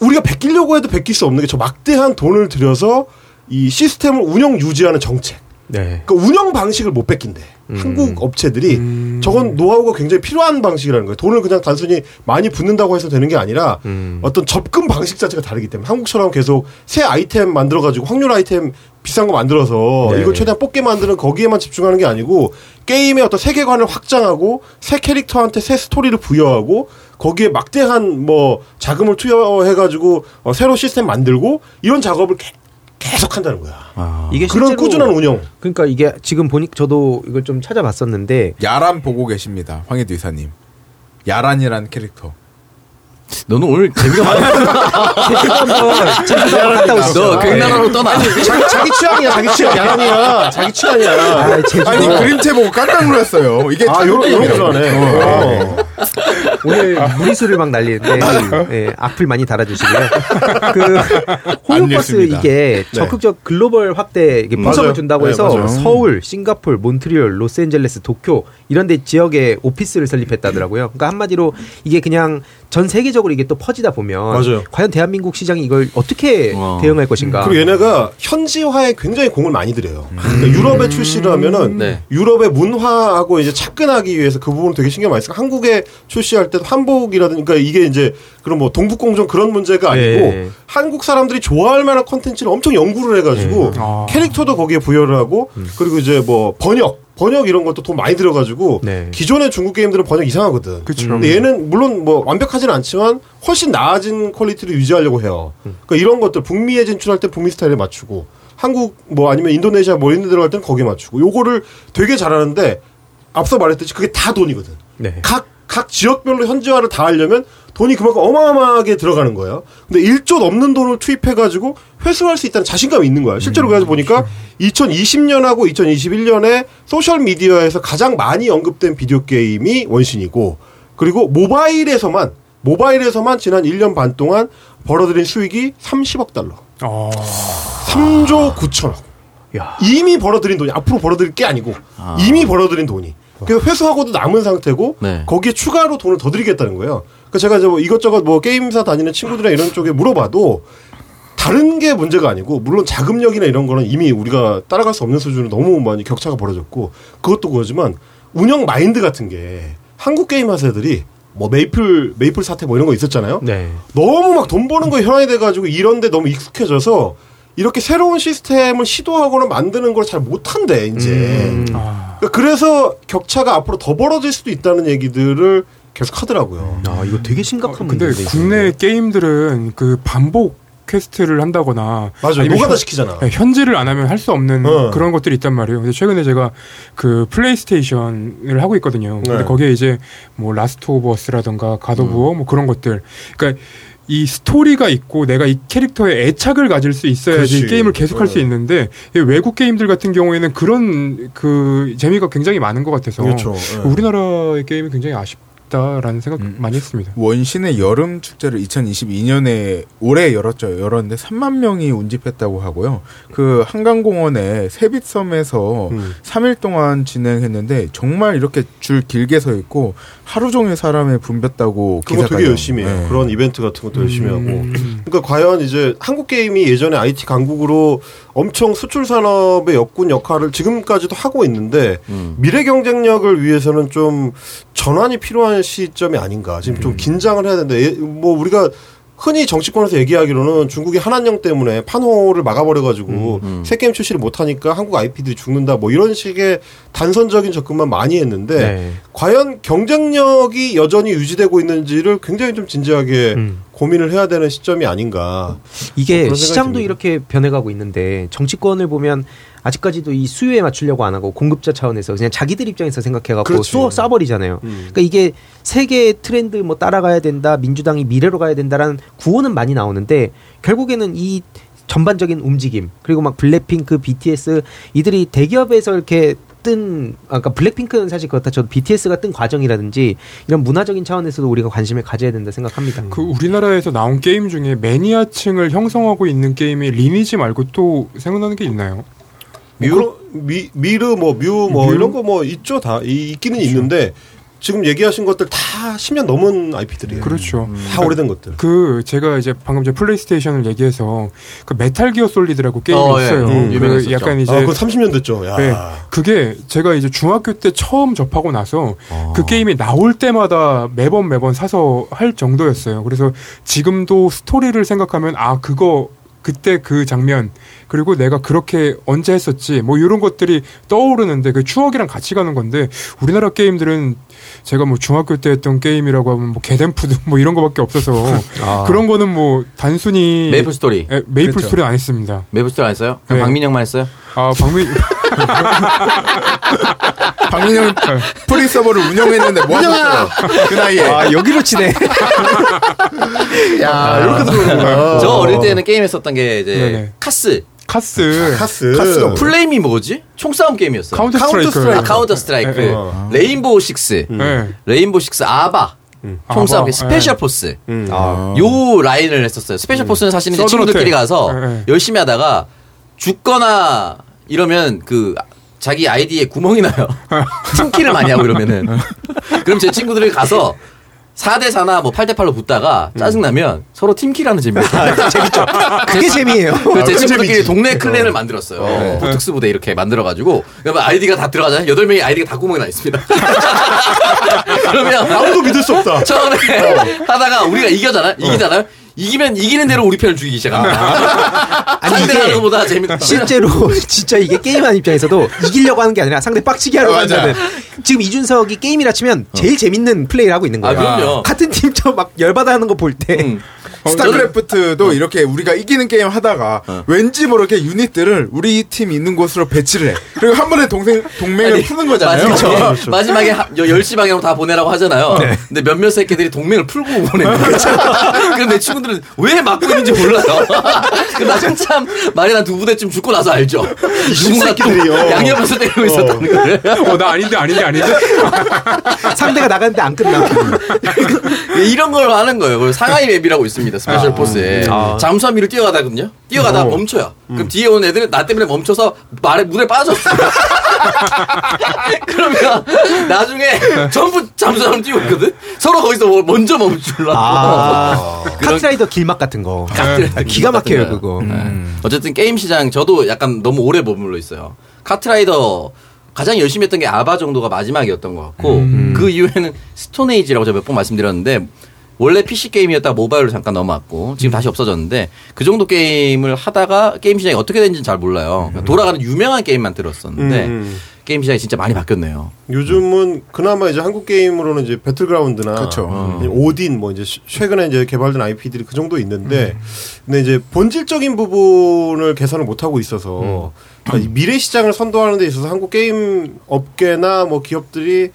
Speaker 2: 우리가 베끼려고 해도 베낄 수 없는 게 저 막대한 돈을 들여서 이 시스템을 운영 유지하는 정책.
Speaker 4: 네.
Speaker 2: 그 운영 방식을 못 뺏긴대. 한국 업체들이 저건 노하우가 굉장히 필요한 방식이라는 거예요. 돈을 그냥 단순히 많이 붓는다고 해서 되는 게 아니라
Speaker 4: 음.
Speaker 2: 어떤 접근 방식 자체가 다르기 때문에 한국처럼 계속 새 아이템 만들어가지고 확률 아이템 비싼 거 만들어서
Speaker 4: 네.
Speaker 2: 이걸 최대한 뽑게 만드는 거기에만 집중하는 게 아니고 게임의 어떤 세계관을 확장하고 새 캐릭터한테 새 스토리를 부여하고 거기에 막대한 뭐 자금을 투여해가지고 어, 새로 시스템 만들고 이런 작업을 개- 계속 한다는 거야.
Speaker 1: 아.
Speaker 4: 이게
Speaker 2: 그런 꾸준한 운영.
Speaker 4: 그러니까 이게 지금 보니 저도 이걸 좀 찾아봤었는데
Speaker 3: 야란 보고 계십니다. 황해도 이사님. 야란이라는 캐릭터.
Speaker 1: 너는 오늘 재미가 많아.
Speaker 4: 오시죠.
Speaker 1: 너 객나라로 떠나.
Speaker 2: 자기, 자기 취향이야, 자기 취향. 야람이야. 자기 취향이야.
Speaker 4: 아, 제주도
Speaker 3: 아니 그림체 보고 깜짝 놀랐어요. 이게
Speaker 2: 아, 요런, 요런
Speaker 3: 참견이라고.
Speaker 2: 거 좋아하네.
Speaker 3: 어.
Speaker 2: 어.
Speaker 4: 오늘 무리수를 막 날리는데 예, 악플 많이 달아주시고요. 그
Speaker 3: 읽습니다.
Speaker 4: 이게 적극적 글로벌 확대 이게 분석을. 준다고
Speaker 2: 네,
Speaker 4: 해서
Speaker 2: 맞아요.
Speaker 4: 서울, 싱가폴, 몬트리올, 로스앤젤레스, 도쿄 이런데 지역에 오피스를 설립했다더라고요. 그러니까 한마디로 이게 그냥 전 세계 적으로 이게 또 퍼지다 보면
Speaker 2: 맞아요.
Speaker 4: 과연 대한민국 시장이 이걸 어떻게
Speaker 1: 와.
Speaker 4: 대응할 것인가?
Speaker 2: 그리고 얘네가 현지화에 굉장히 공을 많이 들여요. 그러니까 유럽에 출시를 하면은
Speaker 1: 네.
Speaker 2: 유럽의 문화하고 이제 착근하기 위해서 그 부분을 되게 신경 많이 써요. 한국에 출시할 때도 한복이라든가 그러니까 이게 이제 그런 뭐 동북공정 그런 문제가 아니고
Speaker 4: 네.
Speaker 2: 한국 사람들이 좋아할 만한 컨텐츠를 엄청 연구를 해가지고
Speaker 8: 아.
Speaker 2: 캐릭터도 거기에 부여를 하고 그리고 이제 뭐 번역 번역 이런 것도 돈 많이 들어가지고
Speaker 4: 네.
Speaker 2: 기존의 중국 게임들은 번역 이상하거든.
Speaker 8: 그쵸.
Speaker 2: 근데 얘는 물론 뭐 완벽하지는 않지만 훨씬 나아진 퀄리티를 유지하려고 해요.
Speaker 4: 음.
Speaker 2: 그러니까 이런 것들 북미에 진출할 때 북미 스타일에 맞추고 한국 뭐 아니면 인도네시아 뭐 이런 데 들어갈 때는 거기에 맞추고 요거를 되게 잘하는데 앞서 말했듯이 그게 다 돈이거든.
Speaker 4: 네.
Speaker 2: 각, 각 지역별로 현지화를 다 하려면 돈이 그만큼 어마어마하게 들어가는 거예요. 근데 1조 넘는 돈을 투입해가지고 회수할 수 있다는 자신감이 있는 거예요. 실제로 그래서 보니까 2020년하고 2021년에 소셜미디어에서 가장 많이 언급된 비디오 게임이 원신이고 그리고 모바일에서만 모바일에서만 지난 1년 반 동안 벌어들인 수익이 30억 달러.
Speaker 8: 어.
Speaker 2: 3조 9천억.
Speaker 4: 야.
Speaker 2: 이미 벌어들인 돈이 앞으로 벌어들일 게 아니고
Speaker 1: 아.
Speaker 2: 이미 벌어들인 돈이. 그래서 회수하고도 남은 상태고
Speaker 1: 네.
Speaker 2: 거기에 추가로 돈을 더 드리겠다는 거예요. 그러니까 제가 이제 뭐 이것저것 뭐 게임사 다니는 친구들이나 이런 쪽에 물어봐도 다른 게 문제가 아니고 물론 자금력이나 이런 거는 이미 우리가 따라갈 수 없는 수준으로 너무 많이 격차가 벌어졌고 그것도 그거지만 운영 마인드 같은 게 한국 게임 회사들이 뭐 메이플 메이플 사태 뭐 이런 거 있었잖아요.
Speaker 4: 네.
Speaker 2: 너무 막 돈 버는 거에 혈안이 돼가지고 이런데 너무 익숙해져서 이렇게 새로운 시스템을 시도하거나 만드는 걸 잘 못한대 이제.
Speaker 4: 음.
Speaker 8: 아.
Speaker 2: 그러니까 그래서 격차가 앞으로 더 벌어질 수도 있다는 얘기들을 계속 하더라고요.
Speaker 4: 아 이거 되게 심각한
Speaker 8: 근데
Speaker 4: 문제인데.
Speaker 8: 국내 게임들은 그 반복 quest를 한다거나
Speaker 2: 맞아. 노가다
Speaker 8: 현-
Speaker 2: 시키잖아.
Speaker 8: 네, 현질을 안 하면 할 수 없는
Speaker 2: 어.
Speaker 8: 그런 것들이 있단 말이에요. 근데 최근에 제가 그 플레이스테이션을 하고 있거든요. 근데
Speaker 2: 네.
Speaker 8: 거기에 이제 뭐 라스트 오브 어스라던가 갓 오브
Speaker 2: 음.
Speaker 8: 워 뭐 그런 것들. 그러니까 이 스토리가 있고 내가 이 캐릭터에 애착을 가질 수 있어야지
Speaker 2: 그렇지.
Speaker 8: 게임을 계속할 수
Speaker 2: 네.
Speaker 8: 있는데 이 외국 게임들 같은 경우에는 그런 그 재미가 굉장히 많은 것 같아서
Speaker 2: 그렇죠. 예.
Speaker 8: 우리나라의 게임이 굉장히 아쉽 다라는 생각
Speaker 3: 음.
Speaker 8: 많이 했습니다.
Speaker 3: 원신의 여름 축제를 2022년에 올해 열었죠. 열었는데 3만 명이 운집했다고 하고요. 그 한강공원의 세빛섬에서
Speaker 2: 음.
Speaker 3: 3일 동안 진행했는데 정말 이렇게 줄 길게 서 있고 하루 종일 사람에 붐볐다고
Speaker 2: 그거 되게 열심히 해요.
Speaker 3: 네.
Speaker 2: 그런 이벤트 같은 것도 열심히 하고.
Speaker 8: 음.
Speaker 2: 그러니까 과연 이제 한국 게임이 예전에 IT 강국으로 엄청 수출 산업의 역군 역할을 지금까지도 하고 있는데
Speaker 1: 음.
Speaker 2: 미래 경쟁력을 위해서는 좀 전환이 필요한 시점이 아닌가. 지금 좀 긴장을 해야 되는데 예, 뭐 우리가 흔히 정치권에서 얘기하기로는 중국이 한한령 때문에 판호를 막아버려가지고
Speaker 1: 음, 음.
Speaker 2: 새 게임 출시를 못하니까 한국 IP들이 죽는다 뭐 이런 식의 단선적인 접근만 많이 했는데
Speaker 4: 네.
Speaker 2: 과연 경쟁력이 여전히 유지되고 있는지를 굉장히 좀 진지하게
Speaker 4: 음.
Speaker 2: 고민을 해야 되는 시점이 아닌가.
Speaker 4: 이게
Speaker 2: 생각이
Speaker 4: 시장도. 이렇게 변해가고 있는데 정치권을 보면 아직까지도 이 수요에 맞추려고 안 하고 공급자 차원에서 그냥 자기들 입장에서 생각해갖고
Speaker 2: 그렇지.
Speaker 4: 쏘 쏴버리잖아요.
Speaker 2: 음.
Speaker 4: 그러니까 이게 세계의 트렌드 뭐 따라가야 된다, 민주당이 미래로 가야 된다라는 구호는 많이 나오는데 결국에는 이 전반적인 움직임 그리고 막 블랙핑크, BTS 이들이 대기업에서 이렇게 뜬 아까 블랙핑크는 사실 그렇다 쳐도 BTS가 뜬 과정이라든지 이런 문화적인 차원에서도 우리가 관심을 가져야 된다 생각합니다.
Speaker 8: 그 우리나라에서 나온 게임 중에 매니아층을 형성하고 있는 게임이 리니지 말고 또 생각나는 게 있나요?
Speaker 2: 뮤, 미, 미르, 뭐, 뮤, 뭐,
Speaker 8: 뮤?
Speaker 2: 이런 거 뭐, 있죠, 다. 이, 있기는 있는데, 지금 얘기하신 것들 다 10년 넘은 IP들이에요.
Speaker 8: 그렇죠.
Speaker 2: 다 오래된 것들.
Speaker 8: 그 제가 이제 방금 제 플레이스테이션을 얘기해서 그 메탈 기어 솔리드라고 게임이
Speaker 1: 어, 예.
Speaker 8: 있어요.
Speaker 2: 음,
Speaker 8: 그. 약간 이제
Speaker 2: 아, 그거 30년 됐죠. 야.
Speaker 8: 네. 그게 제가 이제 중학교 때 처음 접하고 나서
Speaker 1: 어.
Speaker 8: 그 게임이 나올 때마다 매번 매번 사서 할 정도였어요. 그래서 지금도 스토리를 생각하면 아 그거 그때 그 장면 그리고 내가 그렇게 언제 했었지 뭐 이런 것들이 떠오르는데 그 추억이랑 같이 가는 건데 우리나라 게임들은 제가 뭐 중학교 때 했던 게임이라고 하면 뭐 겟앰프드 뭐 이런 거밖에 없어서
Speaker 4: 아.
Speaker 8: 그런 거는 뭐 단순히
Speaker 1: 메이플 스토리.
Speaker 8: 에, 메이플
Speaker 3: 그렇죠.
Speaker 8: 스토리 안 했습니다.
Speaker 1: 메이플 스토리 안 했어요?
Speaker 8: 네.
Speaker 1: 박민영만 했어요?
Speaker 8: 아 방금
Speaker 3: 박민영 free 서버를 운영했는데 뭐 하셨어요? 그 나이에.
Speaker 4: 아 여기로 치네.
Speaker 2: 야, 이렇게 들어오는구나.
Speaker 1: 저 어릴 때는 게임 했었던 게 이제
Speaker 8: 네네.
Speaker 1: 카스.
Speaker 8: 카스
Speaker 2: 카스.
Speaker 3: 카스가
Speaker 1: full name이 뭐지? 총싸움 게임이었어요.
Speaker 8: 카운터
Speaker 2: 카운터
Speaker 8: 스트라이크
Speaker 2: 스트라이크.
Speaker 1: 아, 카운터 스트라이크.
Speaker 8: 네, 네.
Speaker 2: 어.
Speaker 1: 레인보우 식스.
Speaker 8: 네.
Speaker 1: 레인보우 식스 아바. 총싸움
Speaker 8: 아바.
Speaker 1: 게임 스페셜
Speaker 8: 네.
Speaker 1: 포스.
Speaker 2: 음.
Speaker 3: 아.
Speaker 1: 요 라인을 했었어요. 스페셜 포스는 사실은 이제
Speaker 8: 서든어택.
Speaker 1: 친구들끼리 가서
Speaker 8: 네, 네.
Speaker 1: 열심히 하다가 죽거나 이러면 그 자기 아이디에 구멍이 나요. team kill을 많이 하고 이러면은. 그럼 제 친구들이 가서 4대 4나 뭐 8대 8로 붙다가 짜증나면 서로 team kill하는 재미가 재밌죠.
Speaker 4: 그게 재미예요.
Speaker 1: 그래서 제 친구들끼리 동네 clan을 만들었어요. 보특스 부대 이렇게 만들어 가지고 그러면 아이디가 다 들어가잖아요. 여덟 명이 아이디가 다 구멍이 나 있습니다. 그러면
Speaker 2: 아무도 믿을 수 없다.
Speaker 1: 처음에 하다가 우리가 이겨잖아요. 이기잖아요. 이기면 이기는 대로 우리 편을 죽이기 시작합니다.
Speaker 4: 아니,
Speaker 1: 상대가 이긴 것보다 재밌다.
Speaker 4: 실제로 진짜 이게 게임하는 입장에서도 이기려고 하는 게 아니라 상대 빡치게 하려고
Speaker 3: 맞아.
Speaker 4: 한다는 지금 이준석이 게임이라 치면 제일 재밌는 플레이를 하고 있는 거예요.
Speaker 1: 아, 그럼요.
Speaker 4: 같은 팀 저 막 열받아 하는 거 볼 때.
Speaker 1: 음.
Speaker 3: 스타크래프트도 이렇게 우리가 이기는 게임 하다가 왠지 모르게 unit들을 우리 팀 있는 곳으로 배치를 해. 그리고 한 번에 동생 동맹을 푸는 거잖아요.
Speaker 1: 마지막에,
Speaker 2: 그렇죠.
Speaker 1: 마지막에 하- 여- 10시 방향으로 다 보내라고 하잖아요.
Speaker 2: 네.
Speaker 1: 근데 몇몇 새끼들이 동맹을 풀고 보내는 거예요. 그럼 내 친구들은 왜 막고 있는지 몰라요. 그러다 한참 말이 한두 부대쯤 죽고 나서 알죠. 누군가 또
Speaker 2: 새끼들이요.
Speaker 1: 양옆에서 때리고 있었다는 거를.
Speaker 8: 어 나 아닌데 아닌데 아닌데
Speaker 4: 상대가 나갔는데 안 끝나.
Speaker 1: 이런 걸 하는 거예요. 상하이 map이라고 있습니다. 스페셜 포스에. 잠수함 위로 뛰어가다거든요. 뛰어가다가 멈춰요. 그럼 뒤에 온 애들은 나 때문에 멈춰서 말에 물에 빠졌어. 그러면 나중에 전부 잠수함 뛰고 있거든. 서로 거기서 뭐 먼저 멈추려고.
Speaker 4: 아, 카트라이더 길막 같은 거.
Speaker 1: 카트라이더
Speaker 4: 기가 막혀요 그거.
Speaker 1: 네. 어쨌든 게임 시장 저도 약간 너무 오래 머물러 있어요. 카트라이더 가장 열심히 했던 게 아바 정도가 마지막이었던 것 같고 그 이후에는 스톤에이지라고 제가 몇 번 말씀드렸는데 원래 PC 게임이었다가 모바일로 잠깐 넘어왔고 지금 다시 없어졌는데 그 정도 게임을 하다가 게임 시장이 어떻게 되는지는 잘 몰라요. 그러니까 돌아가는 유명한 게임만 들었었는데
Speaker 2: 음.
Speaker 1: 게임 시장이 진짜 많이 바뀌었네요.
Speaker 2: 요즘은 그나마 이제 한국 게임으로는 이제 배틀그라운드나
Speaker 3: 그렇죠.
Speaker 1: 어.
Speaker 2: 오딘 뭐 이제 시- 최근에 이제 개발된 IP들이 그 정도 있는데
Speaker 1: 음.
Speaker 2: 근데 이제 본질적인 부분을 개선을 못 하고 있어서 미래 시장을 선도하는 데 있어서 한국 게임 업계나 뭐 기업들이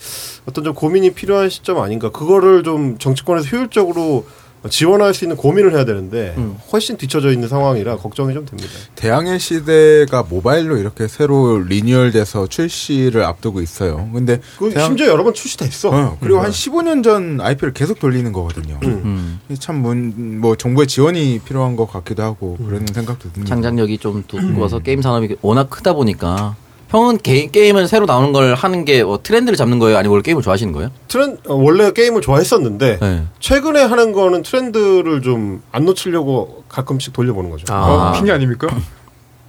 Speaker 2: 어떤 좀 고민이 필요한 시점 아닌가. 그거를 좀 정치권에서 효율적으로 지원할 수 있는 고민을 해야 되는데
Speaker 1: 음.
Speaker 2: 훨씬 뒤처져 있는 상황이라 걱정이 좀 됩니다.
Speaker 3: 대항해 시대가 모바일로 이렇게 새로 리뉴얼돼서 출시를 앞두고 있어요. 근데
Speaker 2: 그
Speaker 3: 대항-
Speaker 2: 심지어 여러 번 출시됐어.
Speaker 3: 어, 그리고
Speaker 2: 음.
Speaker 3: 한 15년 전 IP를 계속 돌리는 거거든요.
Speaker 1: 음.
Speaker 3: 참뭐 정부의 지원이 필요한 것 같기도 하고 그런 생각도 듭니다.
Speaker 1: 창작력이 좀 두꺼워서 게임 산업이 워낙 크다 보니까 형은 게, 게임을 새로 나오는 걸 하는 게 뭐 트렌드를 잡는 거예요? 아니면 원래 게임을 좋아하시는 거예요?
Speaker 2: 트렌 어, 원래 게임을 좋아했었는데
Speaker 1: 네.
Speaker 2: 최근에 하는 거는 트렌드를 좀 안 놓치려고 가끔씩 돌려보는 거죠.
Speaker 8: 어,
Speaker 1: 아.
Speaker 8: 핑계 아닙니까?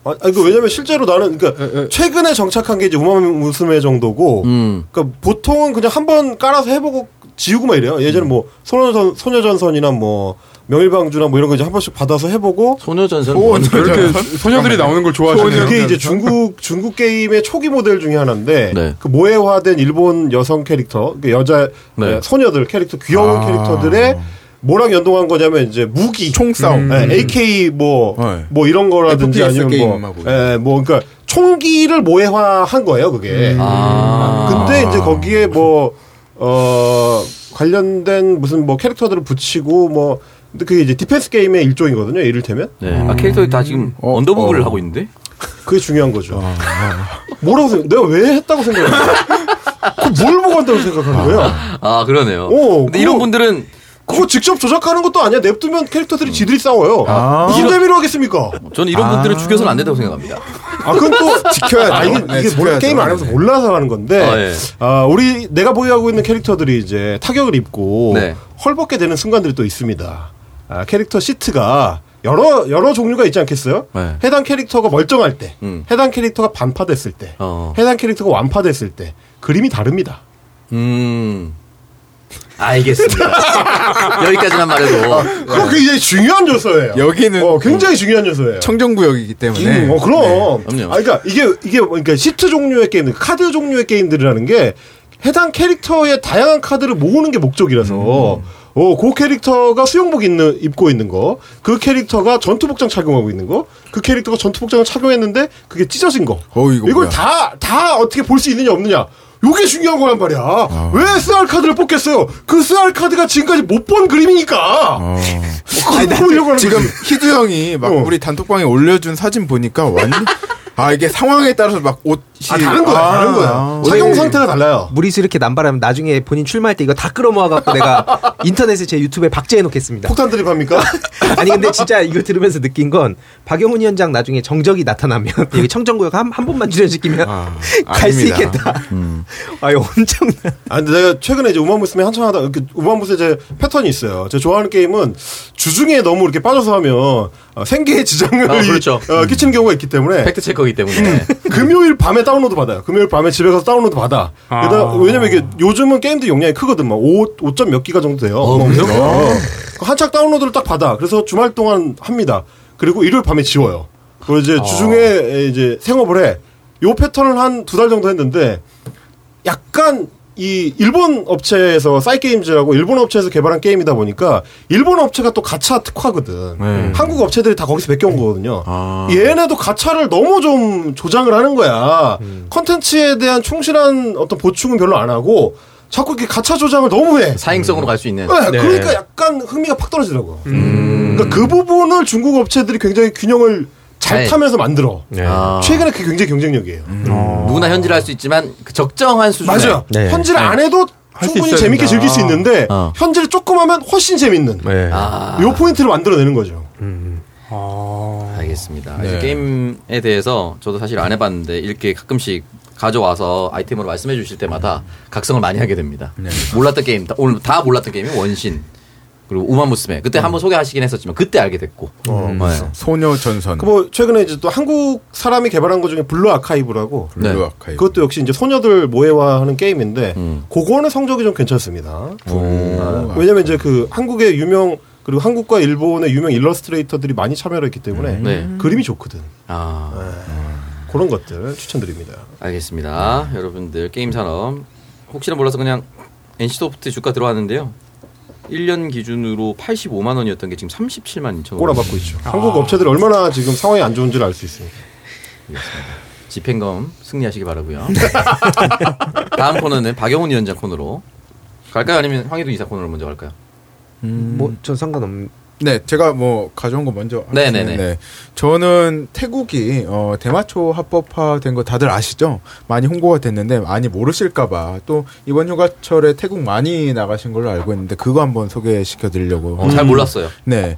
Speaker 2: 아, 그 왜냐면 실제로 나는 그러니까
Speaker 8: 에, 에.
Speaker 2: 최근에 정착한 게 이제 우마무스메 정도고,
Speaker 1: 음.
Speaker 2: 그러니까 보통은 그냥 한 번 깔아서 해보고 지우고만 이래요. 예전에 뭐 소녀전 소녀전선이나 뭐 명일방주나 뭐 이런 거 이제 한 번씩 받아서 해보고.
Speaker 1: 소녀전선
Speaker 3: 오,
Speaker 1: 뭔-
Speaker 8: 이렇게 소녀들이 나오는 걸 좋아하시네요.
Speaker 2: 그게 이제 중국 중국 게임의 초기 모델 중에 하나인데
Speaker 1: 네.
Speaker 2: 그 모해화된 일본 여성 캐릭터, 그 여자
Speaker 1: 네.
Speaker 2: 에, 소녀들 캐릭터 귀여운
Speaker 3: 아.
Speaker 2: 캐릭터들의 뭐랑 연동한 거냐면 이제 무기,
Speaker 3: 총싸움.
Speaker 2: 네, AK 뭐,
Speaker 3: 네.
Speaker 2: 뭐 이런 거라든지
Speaker 3: FPS
Speaker 2: 아니면 뭐,
Speaker 3: 게임하고.
Speaker 2: 예, 뭐, 그러니까 총기를 모해화한 거예요, 그게.
Speaker 1: 아.
Speaker 2: 근데 이제 거기에 뭐, 어, 관련된 무슨 뭐 캐릭터들을 붙이고 뭐, 근데 그게 이제 defense 게임의 일종이거든요, 이를테면.
Speaker 1: 네. 아, 캐릭터들이 다 지금
Speaker 3: 어,
Speaker 1: underboob를
Speaker 3: 어.
Speaker 1: 하고 있는데?
Speaker 2: 그게 중요한 거죠. 뭐라고 생각, 내가 왜 했다고 생각해? 그 뭘 보고 한다고 생각하는 거야?
Speaker 1: 아, 그러네요.
Speaker 2: 오,
Speaker 1: 근데
Speaker 2: 그거-
Speaker 1: 이런 분들은
Speaker 2: 그거 직접 조작하는 것도 아니야. 냅두면 캐릭터들이 지들이 싸워요.
Speaker 3: 아.
Speaker 2: 무슨 재미로 하겠습니까?
Speaker 1: 저는 이런 분들은 죽여서는 안 된다고 생각합니다.
Speaker 2: 아, 그건 또
Speaker 3: 지켜야죠.
Speaker 2: 아, 이게,
Speaker 3: 네,
Speaker 2: 이게 몰라,
Speaker 3: 지켜야죠.
Speaker 2: 게임 안 하면서
Speaker 3: 네.
Speaker 2: 몰라서 하는 건데,
Speaker 1: 아, 예.
Speaker 2: 아, 우리, 내가 보유하고 있는 캐릭터들이 이제 타격을 입고,
Speaker 1: 네.
Speaker 2: 헐벗게 되는 순간들이 또 있습니다. 아, 캐릭터 시트가 여러, 여러 종류가 있지 않겠어요?
Speaker 1: 네.
Speaker 2: 해당 캐릭터가 멀쩡할 때,
Speaker 1: 음.
Speaker 2: 해당 캐릭터가 반파됐을 때,
Speaker 1: 어.
Speaker 2: 해당 캐릭터가 완파됐을 때, 그림이 다릅니다.
Speaker 1: 음. 알겠습니다. 여기까지만 말해도.
Speaker 2: 그거 굉장히 중요한 요소예요.
Speaker 3: 여기는
Speaker 2: 어, 굉장히 중요한 요소예요.
Speaker 3: 청정구역이기 때문에
Speaker 2: 음, 어, 그럼.
Speaker 1: 그럼요.
Speaker 2: 아, 그러니까 이게 이게 뭐, 그러니까 시트 종류의 게임, 카드 종류의 게임들이라는 게 해당 캐릭터의 다양한 카드를 모으는 게 목적이라서. 어, 그 캐릭터가 수영복 있는, 입고 있는 거, 그 캐릭터가 전투복장 착용하고 있는 거, 그 캐릭터가 전투복장을 착용했는데 그게 찢어진 거.
Speaker 3: 어, 이거
Speaker 2: 이걸
Speaker 3: 뭐야.
Speaker 2: 다, 다 어떻게 볼 수 있느냐, 없느냐. 요게 중요한 거란 말이야. 왜 SR 카드를 뽑겠어요? 그 SR 카드가 지금까지 못 본 그림이니까.
Speaker 3: 어.
Speaker 2: 그거 보려고 하는
Speaker 3: 지금
Speaker 2: 거지.
Speaker 3: 희두 형이 막
Speaker 2: 어.
Speaker 3: 우리 단톡방에 올려준 사진 보니까 완전 아 이게 상황에 따라서 막 옷이
Speaker 2: 아, 다른 거야,
Speaker 3: 아,
Speaker 2: 다른 거야.
Speaker 3: 아.
Speaker 2: 착용 상태가 달라요.
Speaker 4: 무리수 이렇게 남발하면 나중에 본인 출마할 때 이거 다 끌어모아갖고 내가 인터넷에 제 유튜브에 박제해 놓겠습니다.
Speaker 2: 폭탄 드립합니까?
Speaker 4: 아니 근데 진짜 이거 들으면서 느낀 건 박영훈 위원장 나중에 정적이 나타나면 여기 청정구역 한, 한 번만 출연시키면
Speaker 3: 아,
Speaker 4: 갈수
Speaker 3: 아닙니다.
Speaker 4: 있겠다. 아유 엄청나.
Speaker 2: 아, 근데 내가 최근에 이제 우마무스메 한참 하다, 그 우마무스메 제 패턴이 있어요. 제가 좋아하는 게임은 주중에 너무 이렇게 빠져서 하면 어, 생계에 지장을
Speaker 1: 아, 그렇죠.
Speaker 2: 어, 끼치는 경우가 있기 때문에
Speaker 1: fact check이기 때문에.
Speaker 2: 금요일 밤에 다운로드 받아요. 금요일 밤에 집에 가서 다운로드 받아.
Speaker 8: 아.
Speaker 2: 게다가 왜냐면 이게 요즘은 게임들 용량이 크거든. 막 5, 5점 몇 기가 정도 돼요.
Speaker 1: 어,
Speaker 2: 뭐
Speaker 1: 그래요?
Speaker 2: 어. 한참 다운로드를 딱 받아. 그래서 주말 동안 합니다. 그리고 일요일 밤에 지워요. 그리고 이제 주중에 이제 생업을 해. 요 패턴을 한 두 달 정도 했는데 약간 이 일본 업체에서 사이게임즈라고 일본 업체에서 개발한 게임이다 보니까 일본 업체가 또 가차 특화거든.
Speaker 3: 네.
Speaker 2: 한국 업체들이 다 거기서 베껴온 거거든요.
Speaker 3: 아.
Speaker 2: 얘네도 가차를 너무 좀 조장을 하는 거야. 컨텐츠에 대한 충실한 어떤 보충은 별로 안 하고 자꾸 이렇게 가차 조장을 너무 해.
Speaker 1: 사행성으로 갈수 있는.
Speaker 2: 네, 그러니까 약간 흥미가 팍 떨어지더라고. 그러니까 그 부분을 중국 업체들이 굉장히 균형을 잘
Speaker 1: 네.
Speaker 2: 타면서 만들어.
Speaker 1: 아.
Speaker 2: 최근에 그게 굉장히 경쟁력이에요.
Speaker 1: 누구나 현질할 수 있지만 그 적정한 수준에.
Speaker 2: 맞아요.
Speaker 4: 네.
Speaker 2: 현질 안 해도 충분히 재밌게
Speaker 8: 된다.
Speaker 2: 즐길 수 있는데
Speaker 1: 어.
Speaker 2: 현질 조금 하면 훨씬 재밌는
Speaker 4: 네.
Speaker 1: 아.
Speaker 2: 요 포인트를 만들어내는 거죠.
Speaker 8: 아.
Speaker 1: 알겠습니다.
Speaker 3: 네.
Speaker 1: 이제 게임에 대해서 저도 사실 안 해봤는데 이렇게 가끔씩 가져와서 아이템으로 말씀해 주실 때마다 각성을 많이 하게 됩니다.
Speaker 3: 네.
Speaker 1: 몰랐던 게임, 다, 오늘 다 몰랐던 게임이 원신. 그리고 우마무스메. 그때 한번 소개하시긴 했었지만 그때 알게 됐고.
Speaker 2: 어,
Speaker 1: 네.
Speaker 3: 소녀 전선
Speaker 2: 그 뭐 최근에 이제 또 한국 사람이 개발한 것 중에 블루 아카이브라고
Speaker 3: 블루
Speaker 1: 네.
Speaker 3: 아카이브
Speaker 2: 그것도 역시 이제 소녀들 모에화하는 게임인데
Speaker 1: 음.
Speaker 2: 그거는 성적이 좀 괜찮습니다.
Speaker 3: 블루
Speaker 2: 아, 왜냐면 이제 그 한국의 유명 그리고 한국과 일본의 유명 일러스트레이터들이 많이 참여를 했기 때문에
Speaker 1: 네.
Speaker 2: 그림이 좋거든.
Speaker 1: 아.
Speaker 2: 그런 것들 추천드립니다.
Speaker 1: 알겠습니다. 여러분들 게임 산업 혹시나 몰라서 그냥 NC 소프트 주가 들어왔는데요. 1년 기준으로 85만 원이었던 게 지금 37만 2천 원.
Speaker 2: 꼬라박고 있죠. 한국 업체들이 얼마나 지금 상황이 안 좋은지를 알 수 있습니다.
Speaker 1: 집행검 승리하시기 바라고요. 다음 코너는 박영훈 위원장 코너로 갈까요? 아니면 황희도 이사 코너로 먼저 갈까요?
Speaker 4: 뭐전 상관없.
Speaker 3: 네, 제가 뭐 가져온 거 먼저.
Speaker 1: 네네네.
Speaker 3: 하겠습니다. 네. 저는 태국이 어, 대마초 합법화된 거 다들 아시죠? 많이 홍보가 됐는데 많이 모르실까봐 또 이번 휴가철에 태국 많이 나가신 걸로 알고 있는데 그거 한번 소개시켜 드리려고.
Speaker 1: 어, 잘 몰랐어요.
Speaker 3: 네.